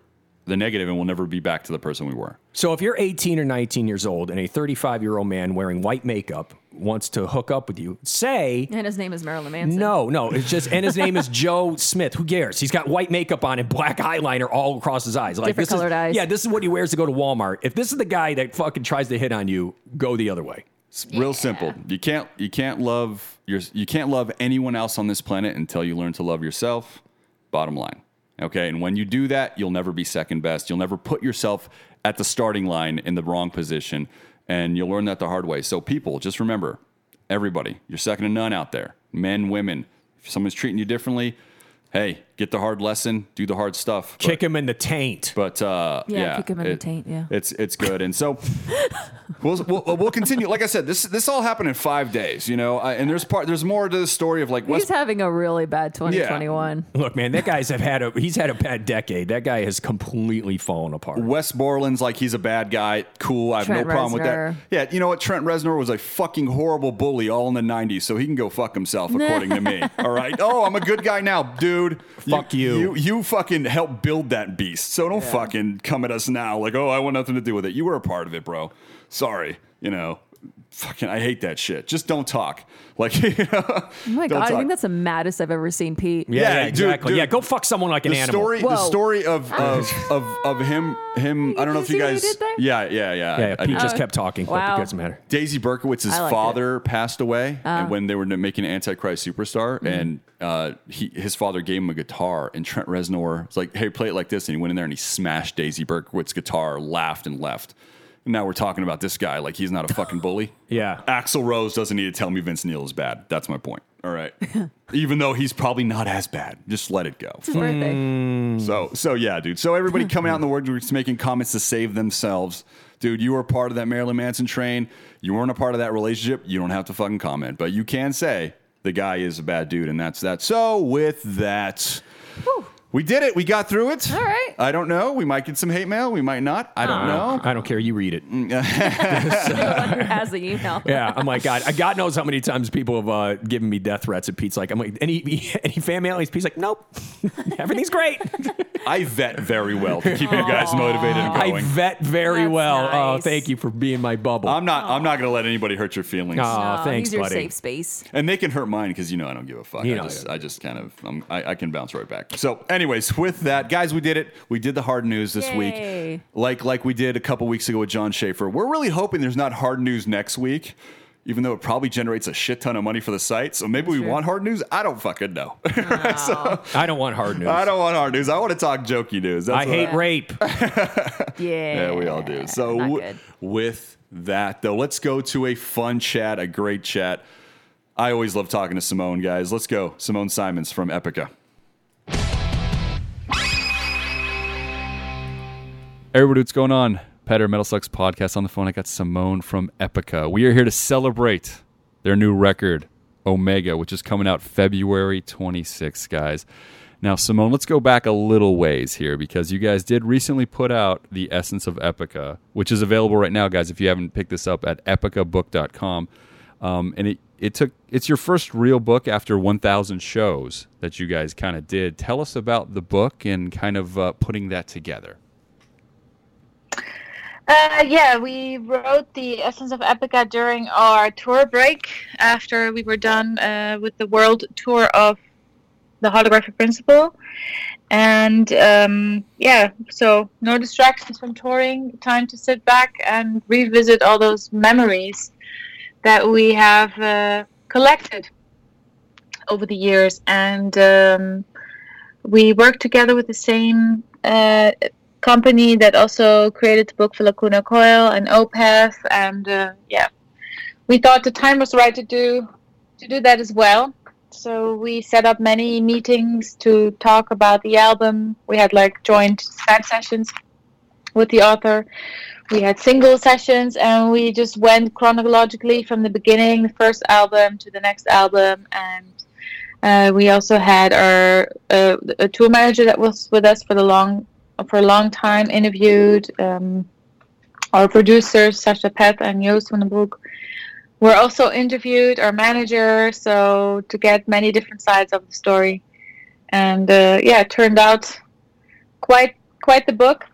the negative, and we'll never be back to the person we were. So if you're 18 or 19 years old and a 35 year old man wearing white makeup wants to hook up with you, say. And his name is Marilyn Manson. No, no, it's just, and his name is Joe Smith. Who cares? He's got white makeup on and black eyeliner all across his eyes. Like Different this is- colored eyes. Yeah, this is what he wears to go to Walmart. If this is the guy that fucking tries to hit on you, go the other way. It's real simple. You can't you can't love your you can't love anyone else on this planet until you learn to love yourself. Bottom line. Okay, and when you do that, you'll never be second best. You'll never put yourself at the starting line in the wrong position, and you'll learn that the hard way. So, people, just remember, everybody, you're second to none out there. Men, women. If someone's treating you differently, hey, get the hard lesson, do the hard stuff. But- Kick him in the taint. but uh, Yeah, yeah, kick him in the taint, yeah. it's it's good, and so we'll, we'll we'll continue. Like I said, this this all happened in five days, you know. Uh, and there's part there's more to the story of like He's West. having a really bad 2021. Look, man, that guy's have had a he's had a bad decade. That guy has completely fallen apart. Wes Borland's like he's a bad guy. Cool, I have Trent no problem with that. Yeah, you know what? Trent Reznor was a fucking horrible bully all in the '90s, so he can go fuck himself, according to me. All right. Oh, I'm a good guy now, dude. Fuck you. You you fucking helped build that beast, so don't fucking come at us now like, oh, I want nothing to do with it. You were a part of it, bro. Sorry. You know. Fucking, I hate that shit. Just don't talk. Like, you know, Oh my don't god, I think that's the maddest I've ever seen Pete. Yeah, Yeah, yeah, exactly. dude. yeah, go fuck someone like an the animal. story, the story of of, of of him him. I don't know if you you see what he guys. did there? Yeah, yeah, yeah. yeah, I- I Pete did. just kept talking, but it doesn't matter. Daisy Berkowitz's I liked father passed away, and when they were making Antichrist Superstar, Mm-hmm. and uh, he his father gave him a guitar, and Trent Reznor was like, "Hey, play it like this," and he went in there and he smashed Daisy Berkowitz's guitar, laughed and left. And now we're talking about this guy like he's not a fucking bully. Yeah. Axl Rose doesn't need to tell me Vince Neil is bad. That's my point. All right, even though he's probably not as bad, just let it go. It's his birthday. Mm. So, so yeah, dude. So everybody coming out in the world making comments to save themselves. Dude, you were part of that Marilyn Manson train. You weren't a part of that relationship. You don't have to fucking comment, but you can say the guy is a bad dude, and that's that. So with that, we did it. We got through it. All right. I don't know. We might get some hate mail. We might not. I don't know. I don't care. You read it. Who has the email? Yeah, I'm like God. God knows how many times people have uh, given me death threats. And Pete's like, I'm like, any any fan mail? Pete's like, nope, everything's great. I vet very well to keep you guys motivated and going. I going. vet very That's well. Oh, thank you for being my bubble. I'm not. I'm not going to let anybody hurt your feelings. Aw, Oh, thanks, he's your buddy. safe space. And they can hurt mine because you know I don't give a fuck. You I know just, don't. I just kind of, um, I, I can bounce right back. So, anyways, with that, guys, we did it. We did the hard news this Yay. week, like like we did a couple weeks ago with Jon Schaffer. We're really hoping there's not hard news next week. even though it probably generates a shit ton of money for the site. So maybe we want hard news. I don't fucking know. so, I don't want hard news. I don't want hard news. I want to talk jokey news. That's I what hate rape. Yeah. Yeah, we all do. So w- with that though, let's go to a fun chat, a great chat. I always love talking to Simone, guys. Let's go. Simone Simons from Epica. Everybody, what's going on? Petar Metal Sucks podcast on the phone. I got Simone from Epica. We are here to celebrate their new record, Omega, which is coming out February 26th, guys. Now, Simone, let's go back a little ways here because you guys did recently put out The Essence of Epica, which is available right now, guys, if you haven't picked this up at epicabook.com. Um, and it, it took it's your first real book after 1000 shows that you guys kind of did tell us about the book and kind of uh, putting that together Uh, yeah, we wrote the Essence of Epica during our tour break after we were done uh, with the world tour of the Holographic Principle. And um, yeah, so no distractions from touring, time to sit back and revisit all those memories that we have uh, collected over the years. And um, we worked together with the same uh, company that also created the book for Lacuna Coil and Opeth, and uh, yeah, we thought the time was right to do to do that as well. So we set up many meetings to talk about the album. We had like joint side sessions with the author. We had single sessions, and we just went chronologically from the beginning, the first album to the next album, and uh, we also had our uh, a tour manager that was with us for the long for a long time. Interviewed um, our producers Sascha Paeth and Joost van den Broek were also interviewed. Our manager, so to get many different sides of the story, and uh, yeah, it turned out quite quite the book.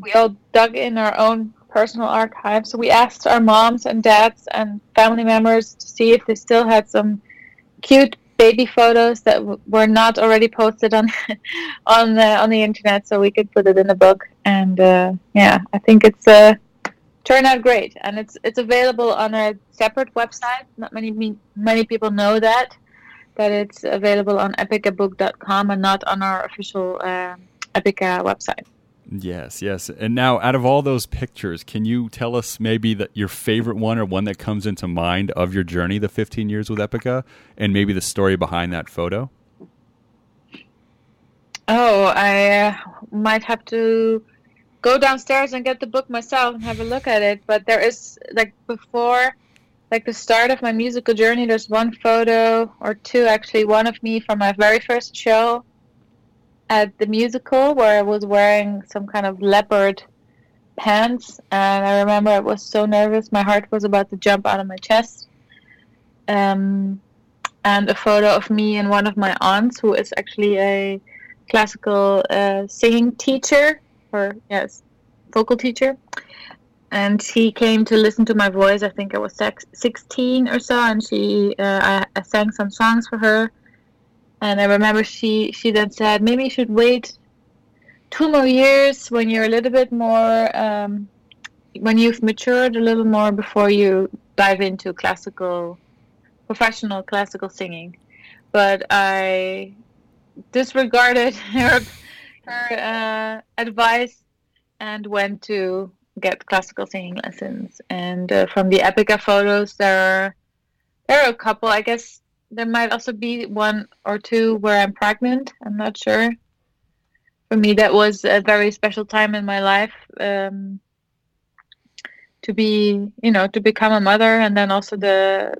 We all dug in our own personal archives. So we asked our moms and dads and family members to see if they still had some cute baby photos that w- were not already posted on on the on the internet, so we could put it in the book. And uh, yeah, I think it's uh, turned out great, and it's it's available on a separate website. Not many many people know that that it's available on epicabook.com and not on our official uh, Epica website. Yes, yes. And now, out of all those pictures, can you tell us maybe that your favorite one or one that comes into mind of your journey, the 15 years with Epica, and maybe the story behind that photo? Oh, I uh, might have to go downstairs and get the book myself and have a look at it. But there is like before, like the start of my musical journey. There's one photo or two actually. One of me from my very first show at the musical where I was wearing some kind of leopard pants, and I remember I was so nervous. My heart was about to jump out of my chest. Um, and a photo of me and one of my aunts, who is actually a classical uh, singing teacher or yes vocal teacher and she came to listen to my voice i think i was sex- 16 or so and she uh, I, I sang some songs for her and i remember she she then said maybe you should wait two more years when you're a little bit more um, when you've matured a little more before you dive into classical professional classical singing but i disregarded her her uh, advice and went to get classical singing lessons. And uh, from the Epica photos, there are there are a couple. I guess there might also be one or two where I'm pregnant. I'm not sure. For me, that was a very special time in my life. Um, to be, you know, to become a mother, and then also the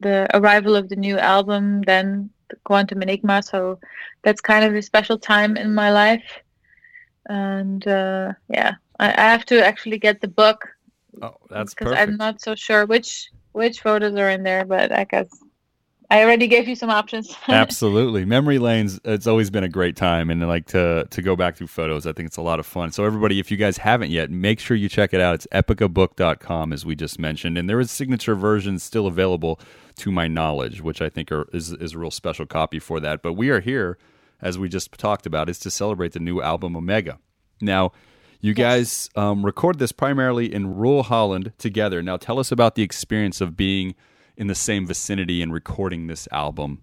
the arrival of the new album, then the Quantum Enigma. So that's kind of a special time in my life. And uh, yeah, I, I have to actually get the book Oh, that's because. I'm not so sure which which photos are in there. But I guess I already gave you some options. Absolutely. Memory lanes, it's always been a great time and like to to go back through photos. I think it's a lot of fun. So everybody, if you guys haven't yet, make sure you check it out. It's epicabook.com as we just mentioned. And there is signature versions still available to my knowledge, which I think are, is is a real special copy for that. But we are here as we just talked about is to celebrate the new album Omega. Now, You guys um, record this primarily in rural Holland together. Now, tell us about the experience of being in the same vicinity and recording this album.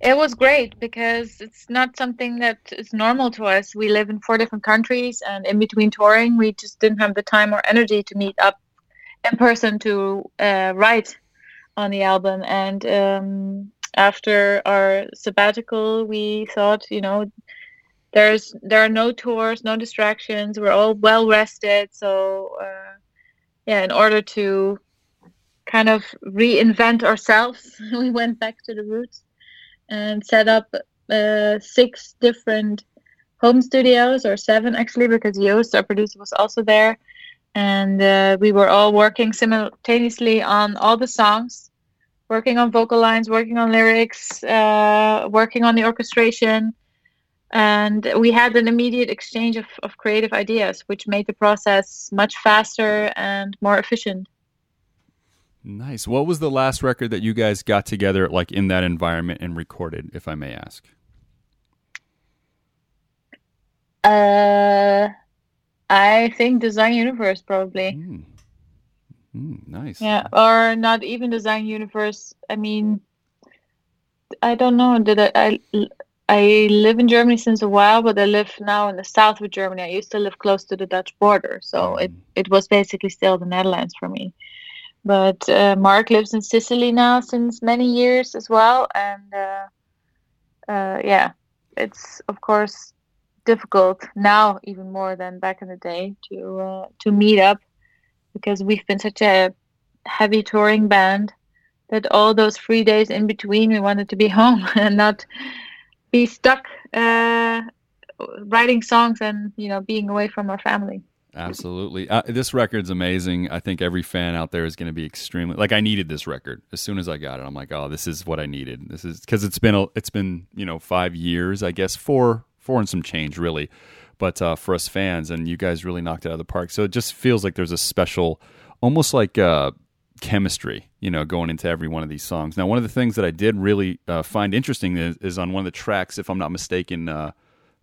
It was great because it's not something that is normal to us. We live in four different countries, and in between touring, we just didn't have the time or energy to meet up in person to uh, write on the album. And um, after our sabbatical, we thought, you know, there's there are no tours, no distractions. We're all well rested, so uh, yeah. In order to kind of reinvent ourselves, we went back to the roots and set up uh, six different home studios, or seven actually, because Joost, our producer, was also there, and uh, we were all working simultaneously on all the songs, working on vocal lines, working on lyrics, uh, working on the orchestration. And we had an immediate exchange of, of creative ideas which made the process much faster and more efficient nice what was the last record that you guys got together like in that environment and recorded if i may ask uh i think design universe probably mm. Mm, nice yeah or not even design universe i mean i don't know did i, I I live in Germany since a while, but I live now in the south of Germany. I used to live close to the Dutch border, so it, it was basically still the Netherlands for me. But uh, Mark lives in Sicily now since many years as well, and uh, uh, yeah, it's of course difficult now even more than back in the day to uh, to meet up because we've been such a heavy touring band that all those free days in between we wanted to be home and not be stuck uh, writing songs and you know being away from our family. Absolutely. Uh, this record's amazing. I think every fan out there is going to be extremely like I needed this record. As soon as I got it, I'm like, "Oh, this is what I needed." This is cuz it's been a, it's been, you know, 5 years, I guess, four four and some change really. But uh, for us fans and you guys really knocked it out of the park. So it just feels like there's a special almost like uh chemistry, you know, going into every one of these songs. Now, one of the things that I did really uh, find interesting is, is, on one of the tracks, if I'm not mistaken, uh,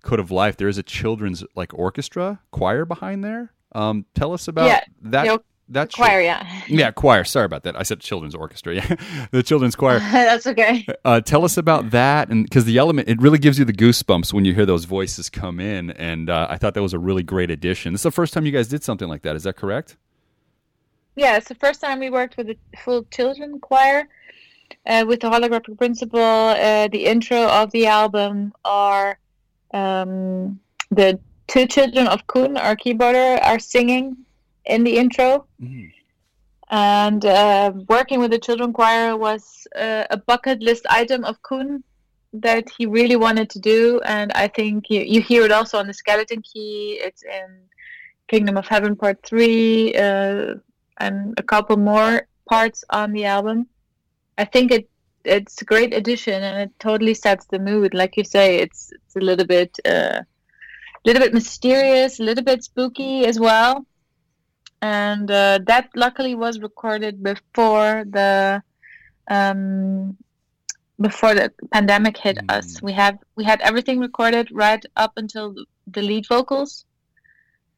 "Code of Life." There is a children's like orchestra choir behind there. Um, tell us about Yeah, that. that Choir, yeah, yeah, choir. Sorry about that. I said children's orchestra. Yeah, the children's choir. that's okay. Uh, tell us about that, and because the element, it really gives you the goosebumps when you hear those voices come in. And uh, I thought that was a really great addition. This is the first time you guys did something like that. Is that correct? Yeah, it's the first time we worked with a full children choir uh, with the holographic principle. Uh, the intro of the album are um, the two children of Coen, our keyboarder, are singing in the intro. Mhm. And uh, working with the children choir was uh, a bucket list item of Coen that he really wanted to do. And I think you, you hear it also on the skeleton key. It's in Kingdom of Heaven Part 3. Uh, and a couple more parts on the album. I think it it's a great addition and it totally sets the mood. Like you say, it's it's a little bit uh, little bit mysterious, a little bit spooky as well. And uh, that luckily was recorded before the um, before the pandemic hit us. Mm. We have we had everything recorded right up until the lead vocals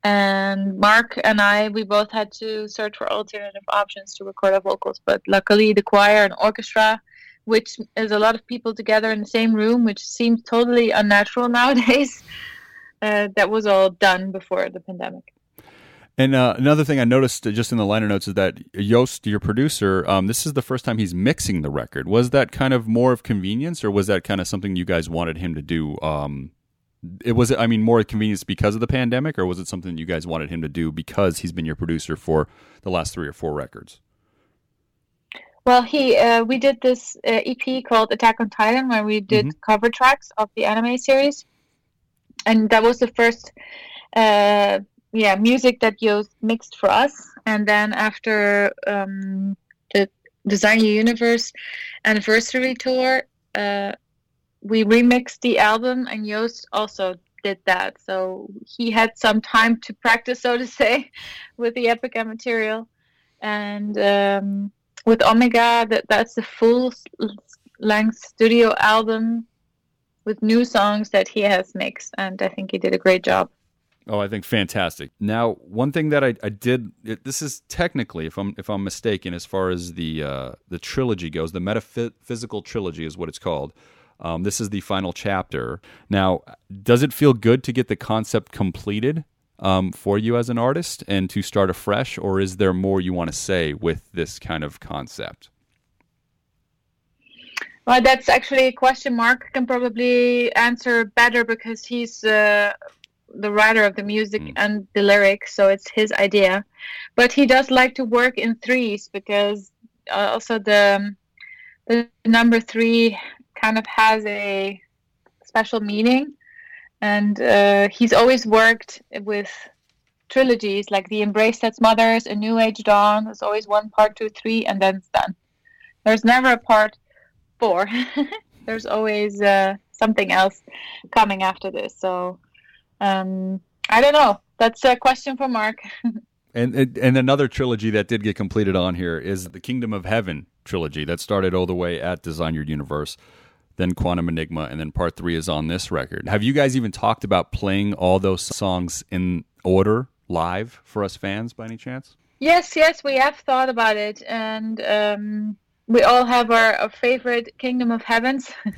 and Mark and I, we both had to search for alternative options to record our vocals. But luckily, the choir and orchestra, which is a lot of people together in the same room, which seems totally unnatural nowadays, uh, that was all done before the pandemic. And uh, another thing I noticed just in the liner notes is that Joost, your producer, um, this is the first time he's mixing the record. Was that kind of more of convenience, or was that kind of something you guys wanted him to do? Um, it was, I mean, more convenience because of the pandemic, or was it something you guys wanted him to do because he's been your producer for the last three or four records? Well, he uh, we did this uh, EP called Attack on Titan, where we did cover tracks of the anime series, and that was the first, uh, yeah, music that Joost mixed for us. And then after um, the Design Your Universe anniversary tour, uh, we remixed the album, and Joost also did that. So he had some time to practice, so to say, with the Epica material, and. Um, with Omega, that that's the full length studio album with new songs that he has mixed, and I think he did a great job. Oh, I think fantastic. Now, one thing that I, I did it, this is technically, if I'm if I'm mistaken, as far as the uh, the trilogy goes, the metaphysical trilogy is what it's called. Um, this is the final chapter. Now, does it feel good to get the concept completed um, for you as an artist and to start afresh, or is there more you want to say with this kind of concept? Well, that's actually a question Mark can probably answer better because he's uh, the writer of the music mm. and the lyrics, so it's his idea. But he does like to work in threes because uh, also the the number three kind of has a special meaning, and uh, he's always worked with trilogies like the Embrace That Smothers, A New Age Dawn. There's always one part, two, three, and then it's done. There's never a part four. There's always uh, something else coming after this. So um, I don't know. That's a question for Mark. and and another trilogy that did get completed on here is the Kingdom of Heaven trilogy that started all the way at Design Your Universe, then Quantum Enigma, and then part three is on this record. Have you guys even talked about playing all those songs in order live for us fans by any chance? Yes, yes, we have thought about it, and um, we all have our, our favorite Kingdom of Heavens.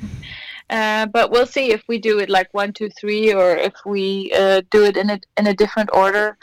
Uh, but we'll see if we do it like one, two, three, or if we uh, do it in a in a different order.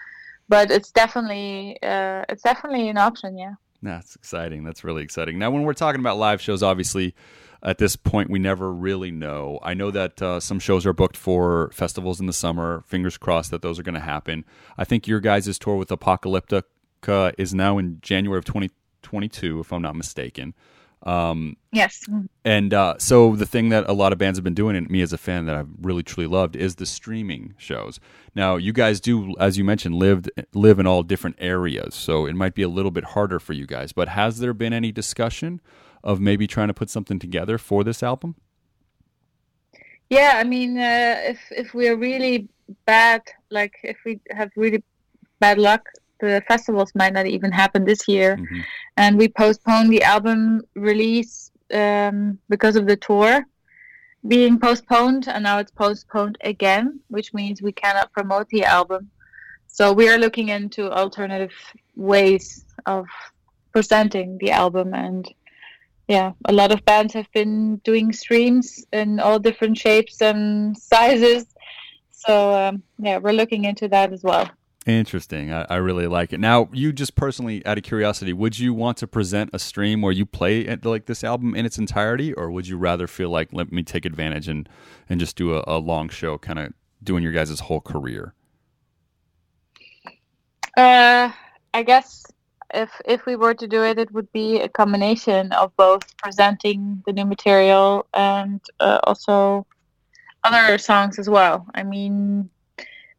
But it's definitely uh, it's definitely an option. Yeah. That's exciting. That's really exciting. Now, when we're talking about live shows, obviously, at this point, we never really know. I know that uh, some shows are booked for festivals in the summer. Fingers crossed that those are going to happen. I think your guys' tour with Apocalyptica is now in January of 2022, if I'm not mistaken. Um, yes. And uh, so the thing that a lot of bands have been doing, and me as a fan that I've really truly loved, is the streaming shows. Now, you guys do, as you mentioned, lived live in all different areas, so it might be a little bit harder for you guys. But has there been any discussion of maybe trying to put something together for this album? Yeah, I mean, uh, if if we're really bad, like if we have really bad luck, the festivals might not even happen this year, mm-hmm. and we postponed the album release um, because of the tour being postponed, and now it's postponed again, which means we cannot promote the album. So we are looking into alternative ways of presenting the album, and yeah, a lot of bands have been doing streams in all different shapes and sizes. So um, yeah, we're looking into that as well. Interesting. I, I, really like it. Now, you just personally, out of curiosity, would you want to present a stream where you play like this album in its entirety, or would you rather feel like let me take advantage and and just do a, a long show, kind of doing your guys' whole career? Uh, I guess if if we were to do it, it would be a combination of both presenting the new material and uh, also other songs as well. I mean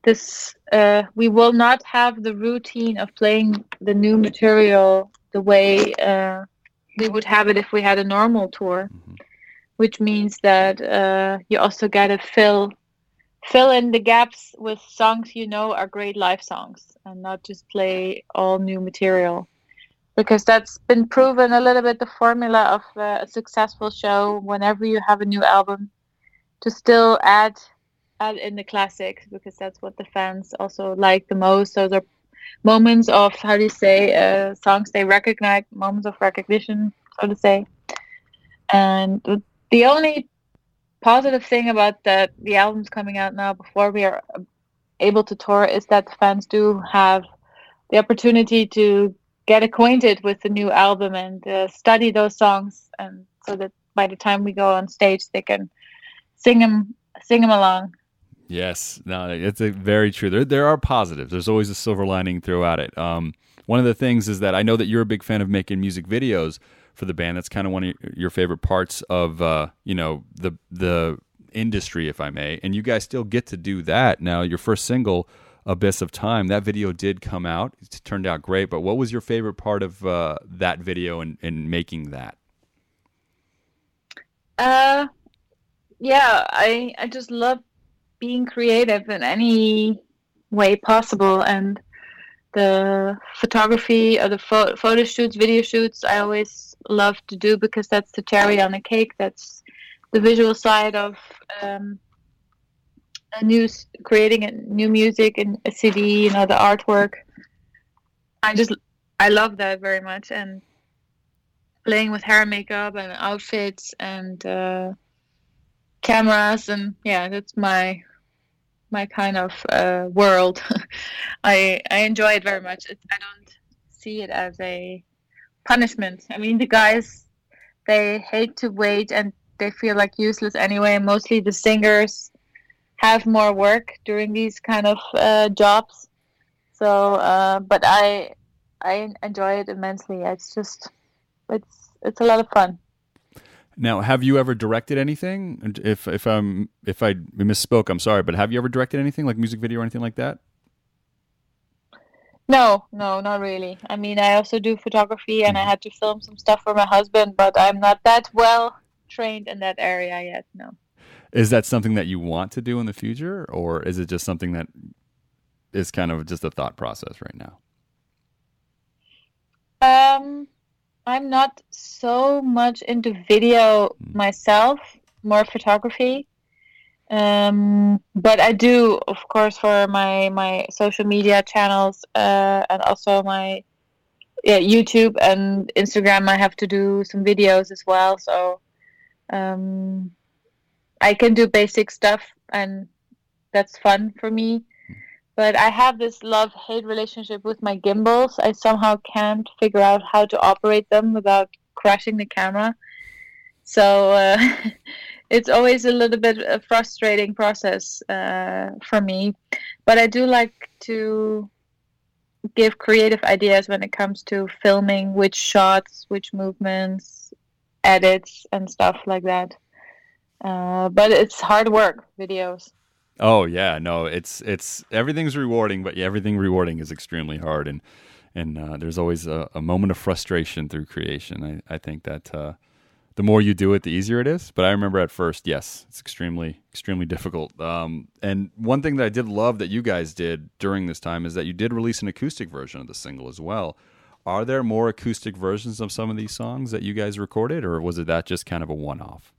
this uh, we will not have the routine of playing the new material the way uh, we would have it if we had a normal tour, mm-hmm. which means that uh, you also got to fill fill in the gaps with songs you know are great live songs and not just play all new material because that's been proven a little bit the formula of uh, a successful show whenever you have a new album to still add add in the classics because that's what the fans also like the most. Those are moments of how do you say uh, songs they recognize, moments of recognition, so to say. And the only positive thing about that the albums coming out now before we are able to tour is that the fans do have the opportunity to get acquainted with the new album and uh, study those songs and so that by the time we go on stage they can sing them sing them along Yes, no, it's a very true. There, there are positives. There's always a silver lining throughout it. Um, one of the things is that I know that you're a big fan of making music videos for the band. That's kind of one of your favorite parts of, uh, you know, the the industry, if I may. And you guys still get to do that now. Your first single, "Abyss of Time," that video did come out. It turned out great. But what was your favorite part of uh, that video and, and making that? Uh, yeah, I I just love being creative in any way possible and the photography or the pho- photo shoots video shoots i always love to do because that's the cherry on the cake that's the visual side of um, a new creating a new music and a CD, you know, the artwork. I just I love that very much, and playing with hair and makeup and outfits and uh, cameras and yeah, that's my my kind of uh, world. I I enjoy it very much. It, I don't see it as a punishment. I mean, the guys they hate to wait and they feel like useless anyway. Mostly the singers have more work during these kind of uh, jobs. So, uh, but I I enjoy it immensely. It's just it's it's a lot of fun. Now, have you ever directed anything? If if I'm if I misspoke, I'm sorry, but have you ever directed anything like music video or anything like that? No, no, not really. I mean, I also do photography, and I had to film some stuff for my husband, but I'm not that well trained in that area yet. No. Is that something that you want to do in the future, or is it just something that is kind of just a thought process right now? Um, I'm not so much into video myself, more photography. Um, but I do, of course, for my my social media channels uh, and also my yeah YouTube and Instagram. I have to do some videos as well, so um, I can do basic stuff, and that's fun for me. But I have this love hate relationship with my gimbals. I somehow can't figure out how to operate them without crashing the camera. So uh, it's always a little bit a frustrating process uh, for me. But I do like to give creative ideas when it comes to filming which shots, which movements, edits, and stuff like that. Uh, but it's hard work, videos. Oh yeah, no, it's it's everything's rewarding, but yeah, everything rewarding is extremely hard, and and uh, there's always a, a moment of frustration through creation. I, I think that uh, the more you do it, the easier it is. But I remember at first, yes, it's extremely extremely difficult. Um, and one thing that I did love that you guys did during this time is that you did release an acoustic version of the single as well. Are there more acoustic versions of some of these songs that you guys recorded, or was it that just kind of a one off?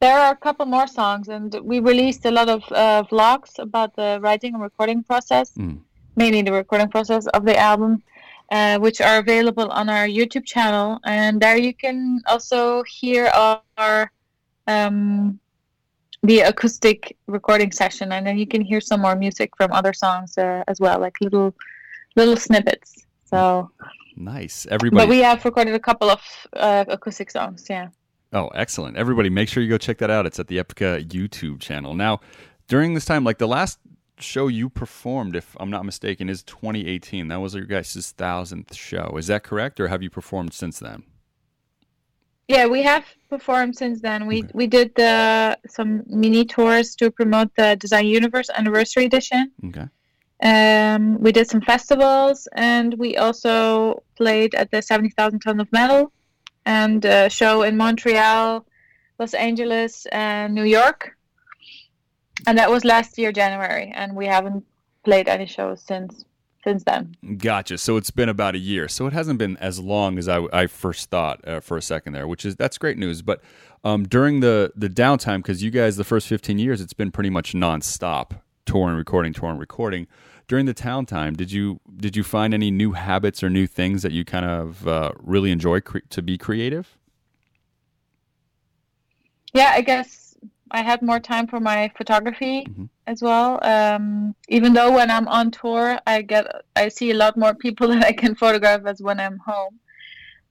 There are a couple more songs, and we released a lot of uh, vlogs about the writing and recording process, Mm. mainly the recording process of the album, uh, which are available on our YouTube channel. And there you can also hear our um, the acoustic recording session, and then you can hear some more music from other songs uh, as well, like little little snippets. So, Nice, everybody. but we have recorded a couple of uh, acoustic songs. Yeah. Oh, excellent. Everybody, make sure you go check that out. It's at the Epica YouTube channel. Now, during this time, like the last show you performed, if I'm not mistaken, is 2018. That was your guys' thousandth show. Is that correct? Or have you performed since then? Yeah, we have performed since then. We we did the some mini tours to promote the Design Universe Anniversary Edition. Okay. Um, we did some festivals, and we also played at the Seventy Thousand Ton of Metal, and show in Montreal, Los Angeles, and New York. And that was last year January, and we haven't played any shows since since then. Gotcha. So it's been about a year. So it hasn't been as long as I, I first thought uh, for a second there, which is that's great news. But um, during the the downtime, because you guys the first 15 years, it's been pretty much nonstop touring, recording, touring, recording. During the town time, did you did you find any new habits or new things that you kind of uh, really enjoy cre- to be creative? yeah i guess i had more time for my photography as well. Um, even though when i'm on tour i get i see a lot more people that i can photograph as when i'm home.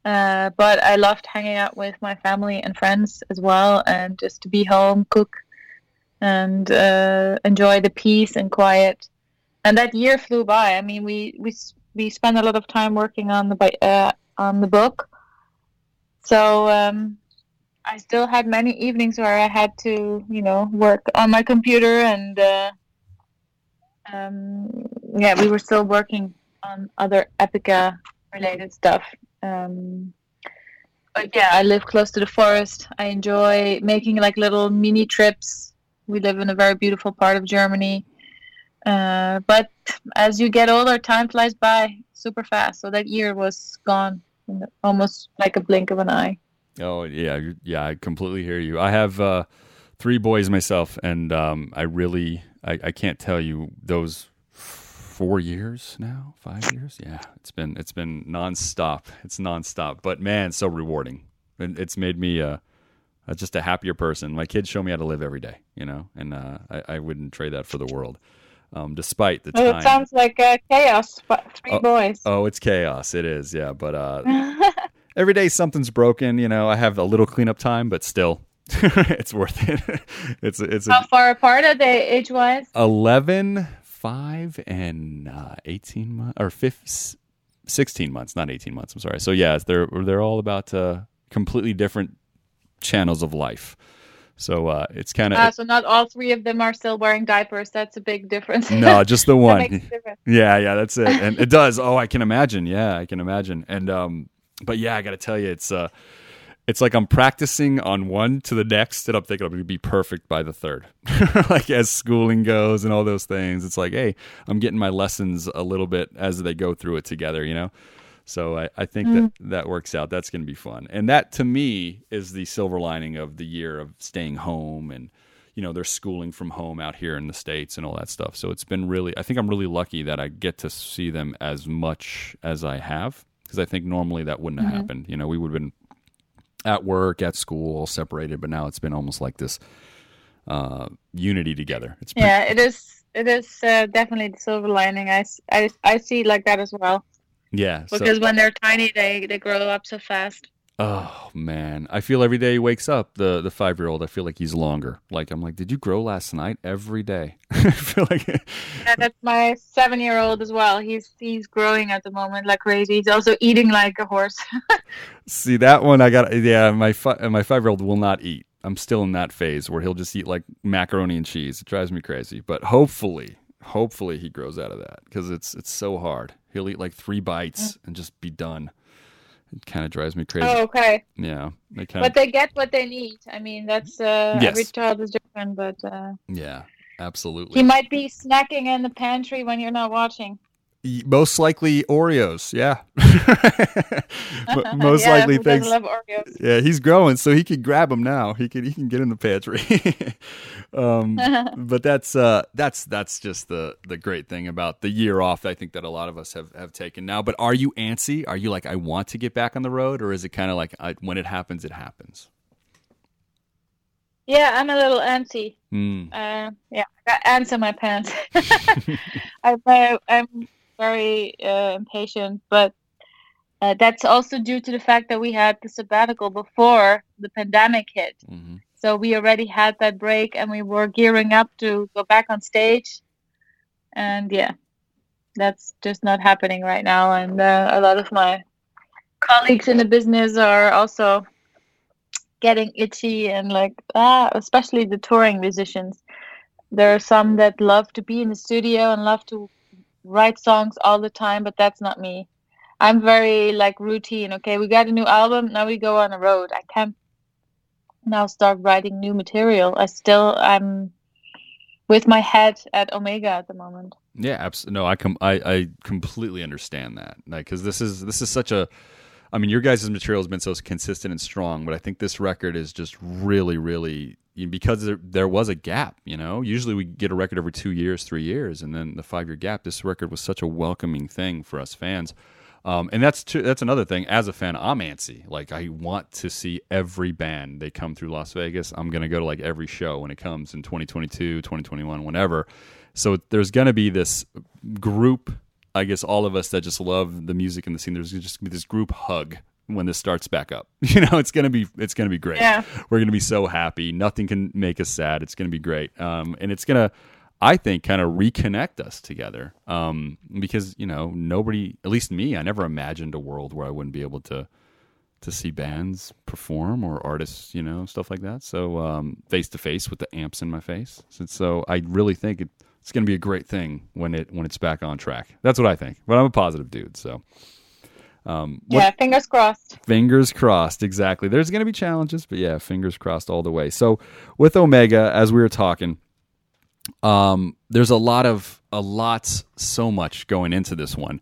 Uh, but i loved hanging out with my family and friends as well and just to be home cook and uh, enjoy the peace and quiet. And that year flew by. I mean we we we spent a lot of time working on the uh, on the book. So um, I still had many evenings where I had to, you know, work on my computer and uh, um, yeah, we were still working on other Epica related stuff. Um, but yeah, I live close to the forest. I enjoy making like little mini trips. We live in a very beautiful part of Germany. Uh, but as you get older, time flies by super fast. So that year was gone, almost like a blink of an eye. Oh yeah, yeah. I completely hear you. I have uh, three boys myself, and um, I really I, I can't tell you those four years now, five years. Yeah, it's been it's been nonstop. It's nonstop, but man, so rewarding. And it's made me uh, uh, just a happier person. My kids show me how to live every day, you know, and uh, I, I wouldn't trade that for the world. Um, despite the Well, time. it sounds like uh, chaos. But three boys. Oh, it's chaos. It is, yeah. But uh, every day something's broken. You know, I have a little cleanup time, but still, it's worth it. it's it's How a far apart are they age wise? 11, 5, and uh, 18 months, or 15, 16 months, not 18 months. I'm sorry. So, yeah, they're, they're all about uh, completely different channels of life. So uh, it's kind of Ah, so not all three of them are still wearing diapers. That's a big difference. no, just the one. Yeah, yeah, that's it. And it does. Oh, I can imagine. Yeah, I can imagine. And um but yeah, I got to tell you it's uh it's like I'm practicing on one to the next and I'm thinking I'm going to be perfect by the third. like as schooling goes and all those things. It's like, hey, I'm getting my lessons a little bit as they go through it together, you know? So I, I think that that works out. That's going to be fun. And that to me is the silver lining of the year of staying home and you know, they're schooling from home out here in the States and all that stuff. So it's been really, I think I'm really lucky that I get to see them as much as I have because I think normally that wouldn't have happened. You know, we would have been at work, at school, separated, but now it's been almost like this uh, unity together. It's been, Yeah, it is. It is uh, definitely the silver lining. I, I, I see like that as well. yeah. So, Because when they're tiny, they, they grow up so fast. Oh man, I feel every day he wakes up, the the five year old, I feel like he's longer. Like I'm like, did you grow last night? Every day, I feel like. Yeah, that's my seven year old as well. He's he's growing at the moment like crazy. He's also eating like a horse. See that one, I got. Yeah, my fi- uh, my five year old will not eat. I'm still in that phase where he'll just eat like macaroni and cheese. It drives me crazy. But hopefully, hopefully he grows out of that because it's it's so hard. He'll eat like three bites mm. and just be done. It kind of drives me crazy. oh, okay. Yeah, it kind But they get what they need. I mean, that's uh, Yes. every child is different. But uh, Yeah, absolutely. he might be snacking in the pantry when you're not watching. Most likely Oreos. Yeah. Most yeah, likely things. Yeah, he's growing, so he can grab them now. He can he can get in the pantry. um, but that's uh, that's that's just the the great thing about the year off. I think that a lot of us have have taken now. But are you antsy? Are you like I want to get back on the road, or is it kind of like I, when it happens, it happens? Yeah, I'm a little antsy. Mm. Uh, yeah, I got ants in my pants. I'm, uh, I'm very uh, impatient, but uh, that's also due to the fact that we had the sabbatical before the pandemic hit. hmm So we already had that break, and we were gearing up to go back on stage. And yeah, that's just not happening right now. And uh, a lot of my colleagues in the business are also getting itchy and like ah, especially the touring musicians. There are some that love to be in the studio and love to write songs all the time, but that's not me. I'm very like routine. Okay, we got a new album, now we go on the road. I can't now start writing new material. I still I'm with my head at Omega at the moment. Yeah, absolutely. No, I com- I, I completely understand that. Like, because this is this is such a. I mean, your guys' material has been so consistent and strong, but I think this record is just really, really because there, there was a gap. You know, usually we get a record every two years, three years, and then the five year gap. This record was such a welcoming thing for us fans. Um, and that's too, that's another thing. As a fan, I'm antsy. Like I want to see every band they come through Las Vegas. I'm gonna go to like every show when it comes in 2022, 2021, whenever. So there's gonna be this group. I guess all of us that just love the music and the scene. There's just gonna be this group hug when this starts back up. You know, it's gonna be it's gonna be great. Yeah. We're gonna be so happy. Nothing can make us sad. It's gonna be great. Um, and it's gonna I think kind of reconnect us together. Um, because, you know, nobody at least me, I never imagined a world where I wouldn't be able to to see bands perform or artists, you know, stuff like that. So um face to face with the amps in my face. So, so I really think it, it's going to be a great thing when it when it's back on track. That's what I think. But I'm a positive dude, so um, what- yeah, fingers crossed. Fingers crossed, exactly. There's going to be challenges, but yeah, fingers crossed all the way. So with Omega, as we were talking, um, there's a lot of a lot, so much going into this one.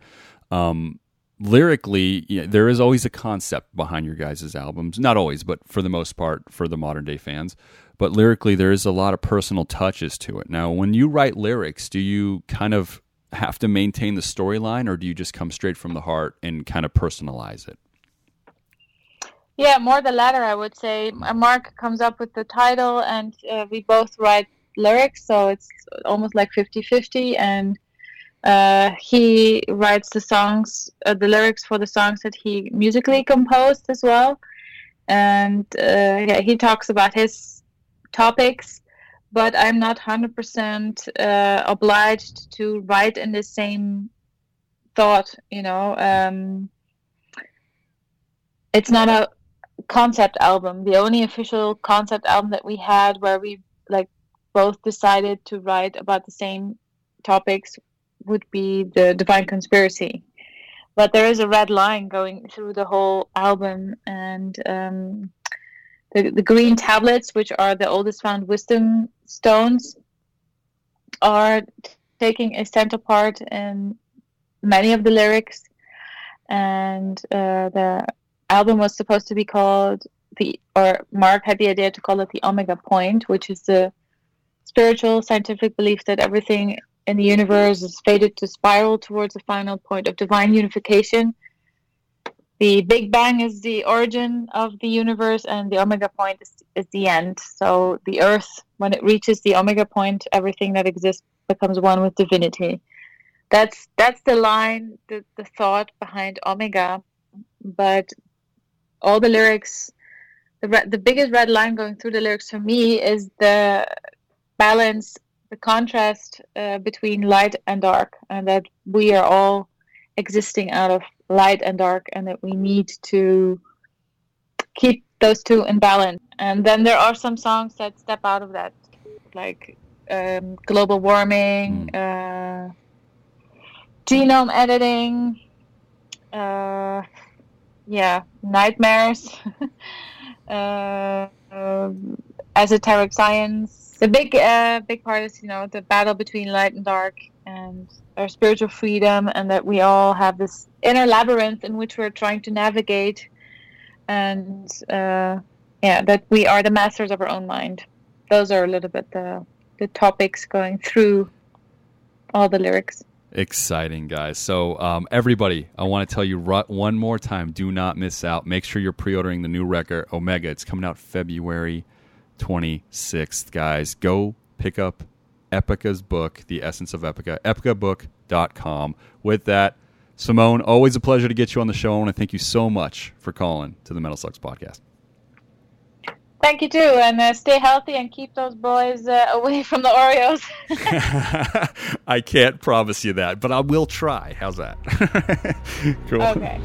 Um, lyrically, know, there is always a concept behind your guys' albums. Not always, but for the most part, for the modern day fans. But lyrically, there is a lot of personal touches to it. Now, when you write lyrics, do you kind of have to maintain the storyline, or do you just come straight from the heart and kind of personalize it? Yeah, more the latter, I would say. Mark comes up with the title, and uh, we both write lyrics, so it's almost like 50 50. And uh, he writes the songs, uh, the lyrics for the songs that he musically composed as well. And uh, yeah, he talks about his topics, but I'm not 100% uh, obliged to write in the same thought, you know. Um, it's not a concept album. The only official concept album that we had where we like both decided to write about the same topics would be the Divine Conspiracy. But there is a red line going through the whole album, and um, the, the green tablets, which are the oldest found wisdom stones, are taking a central part in many of the lyrics. And uh, the album was supposed to be called the, or Mark had the idea to call it the Omega Point, which is the spiritual scientific belief that everything in the universe is fated to spiral towards a final point of divine unification. The Big Bang is the origin of the universe, and the Omega Point is, is the end. So, the Earth, when it reaches the Omega Point, everything that exists becomes one with divinity. That's that's the line, the, the thought behind Omega. But all the lyrics, the re- the biggest red line going through the lyrics for me is the balance the contrast uh, between light and dark, and that we are all existing out of light and dark, and that we need to keep those two in balance. And then there are some songs that step out of that, like um, global warming, uh, genome editing, uh, yeah, nightmares, uh, esoteric science the big uh, big part is you know the battle between light and dark and our spiritual freedom and that we all have this inner labyrinth in which we're trying to navigate. And uh, yeah that we are the masters of our own mind. Those are a little bit the the topics going through all the lyrics. Exciting guys. So um, everybody i want to tell you one more time do not miss out. Make sure you're pre-ordering the new record omega. It's coming out february 26th, guys. Go pick up Epica's book, The Essence of Epica, epicabook.com. With that, Simone, always a pleasure to get you on the show. I want to thank you so much for calling to the MetalSucks podcast. Thank you too, and uh, stay healthy and keep those boys uh, away from the Oreos. I can't promise you that, but I will try. How's that? cool. Okay.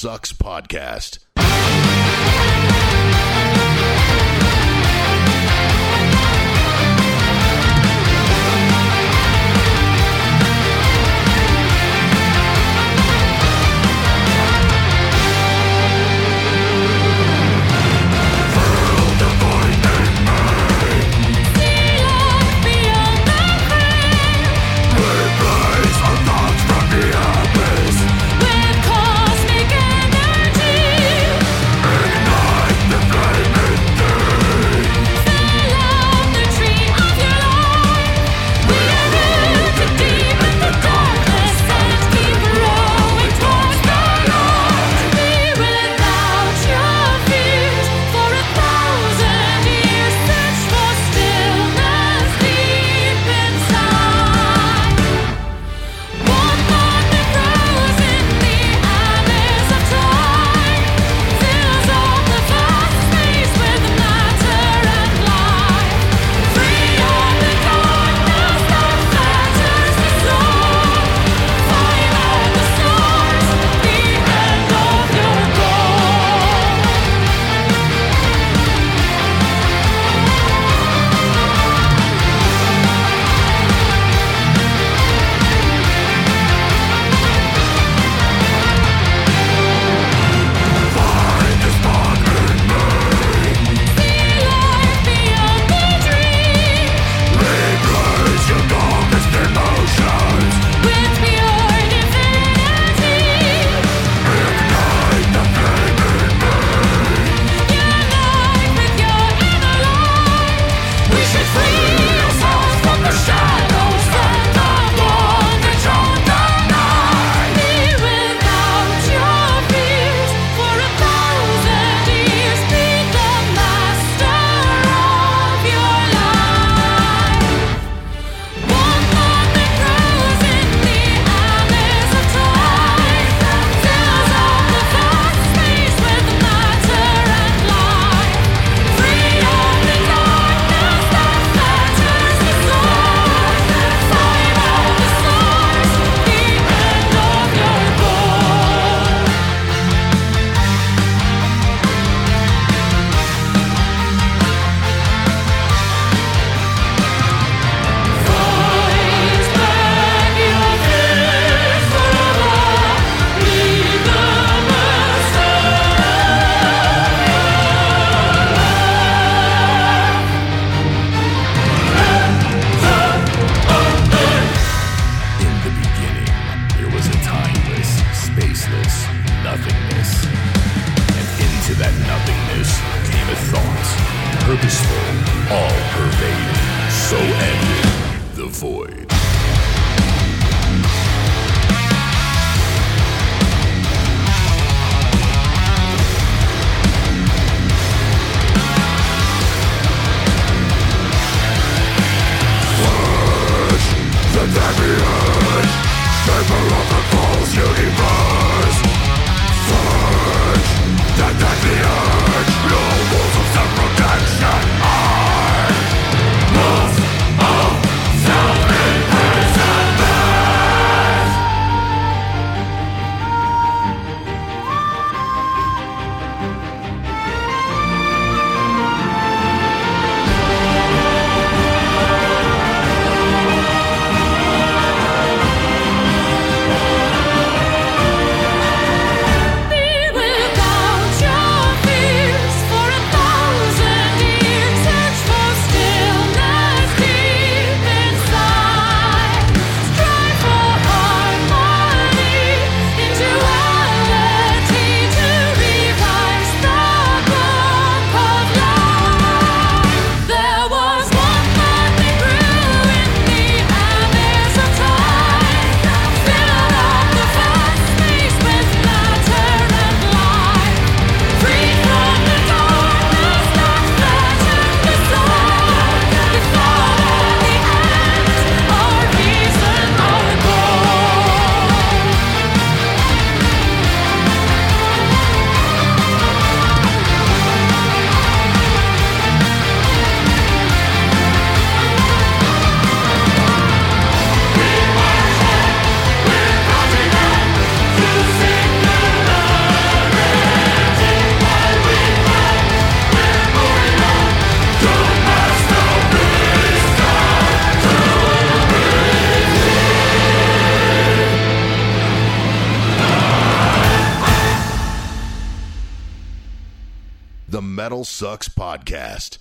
Sucks Podcast. the MetalSucks Podcast.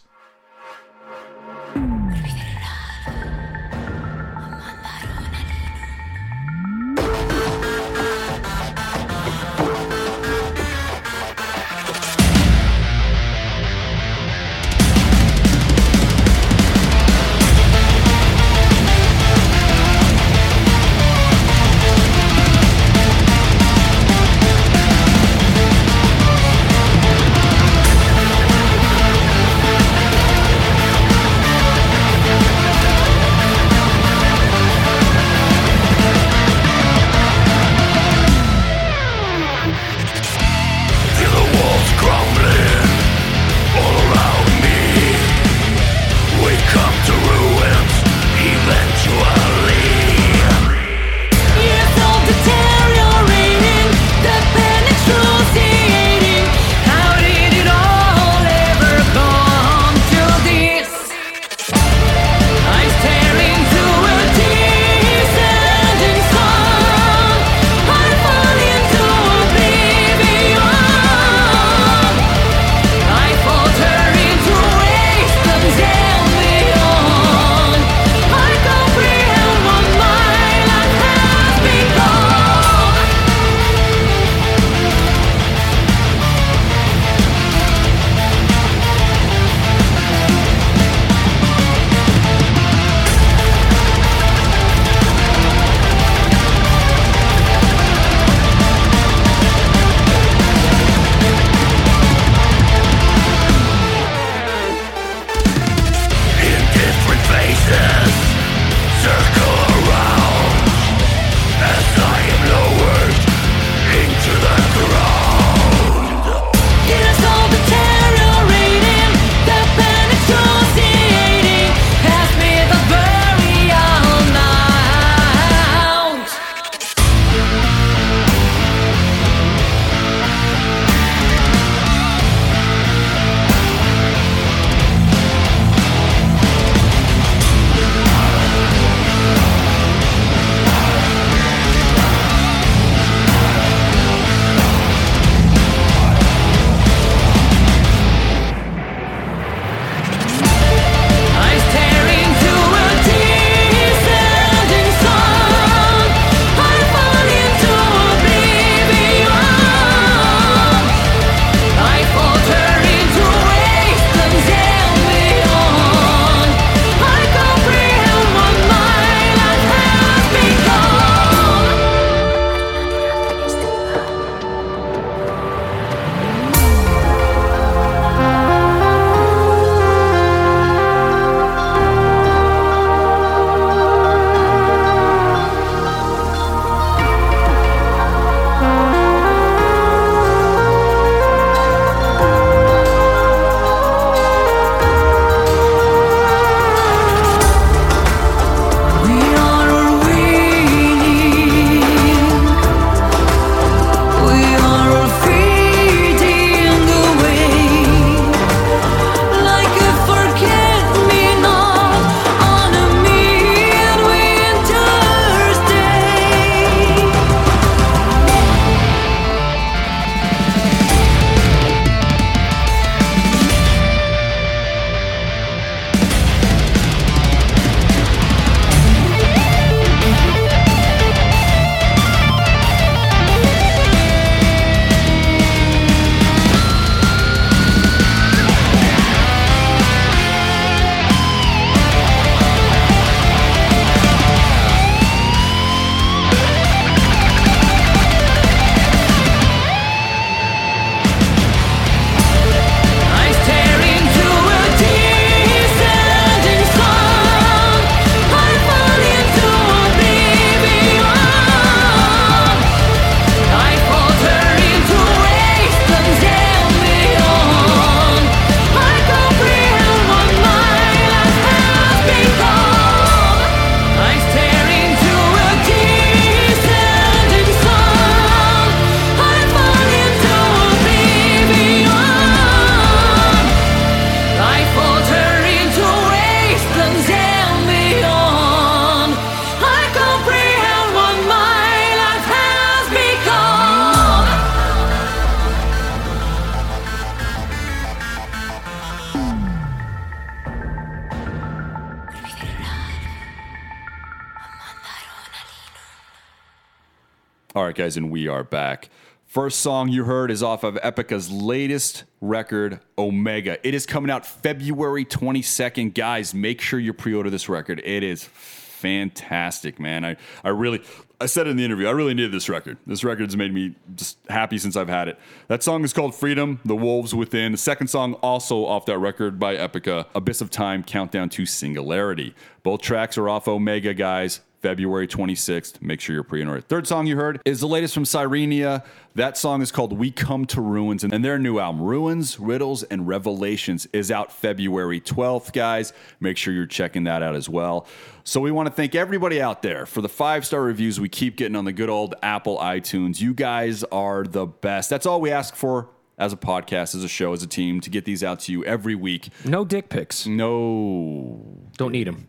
All right, guys, and we are back. First song you heard is off of Epica's latest record, Omega. It is coming out February 22nd. Guys, make sure you pre order this record. It is fantastic, man. I, I really, I said in the interview, I really needed this record. This record's made me just happy since I've had it. That song is called Freedom, The Wolves Within. The second song, also off that record by Epica, Abyss of Time, Countdown to Singularity. Both tracks are off Omega, guys. February 26th. Make sure you're pre ordered. Third song you heard is the latest from Sirenia. That song is called We Come to Ruins, and their new album, Ruins, Riddles, and Revelations, is out February 12th, guys. Make sure you're checking that out as well. So, we want to thank everybody out there for the five star reviews we keep getting on the good old Apple iTunes. You guys are the best. That's all we ask for as a podcast, as a show, as a team, to get these out to you every week. No dick pics. No Don't need them.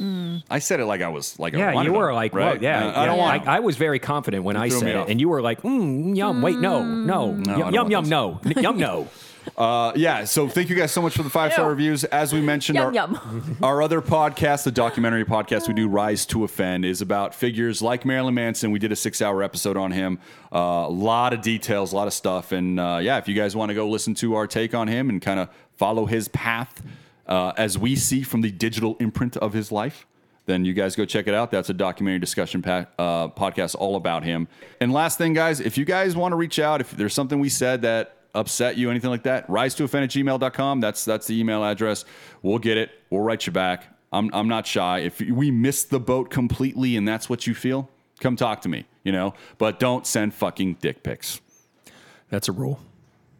I said it like I was like I Yeah, you were them, like, right? well, yeah. I, I don't yeah. want. I, I was very confident when I said it, and you were like, mm, yum. Wait, no, no, I don't yum, yum, want yum, no, yum, no. Uh, yeah, so thank you guys so much for the five star reviews. As we mentioned, Yum our, yum. our other podcast, the documentary podcast we do, Rise to Offend, is about figures like Marilyn Manson. We did a six hour episode on him. Uh, a lot of details, a lot of stuff. And uh, yeah, if you guys want to go listen to our take on him and kind of follow his path uh, as we see from the digital imprint of his life, then you guys go check it out. That's a documentary discussion pa- uh, podcast all about him. And last thing, guys, if you guys want to reach out, if there's something we said that upset you, anything like that, rise to offend at gmail.com. That's, that's the email address. We'll get it. We'll write you back. I'm, I'm not shy. If we missed the boat completely and that's what you feel, come talk to me, you know, but don't send fucking dick pics. That's a rule.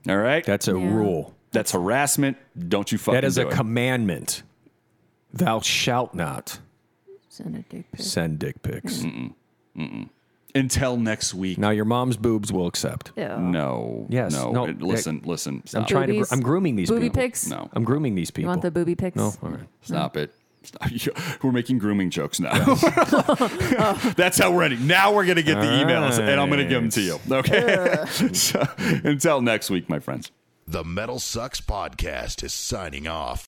All right. That's a Yeah. rule. That's harassment. Don't you fucking That is do a it. commandment. Thou shalt not Send a dick pic. send dick pics. Until next week. Now your mom's boobs will accept. Ew. No. Yes, No. no, It- listen, listen. I'm Stop. trying to. Boobies? Gr- I'm grooming these Booby people. pics? No. I'm grooming these people. You want the booby pics? No, all right. Stop it. Stop. We're making grooming jokes now. That's how we're ending. Now we're going to get the emails and I'm going to give them to you. Okay? so, until next week, my friends. The MetalSucks Podcast is signing off.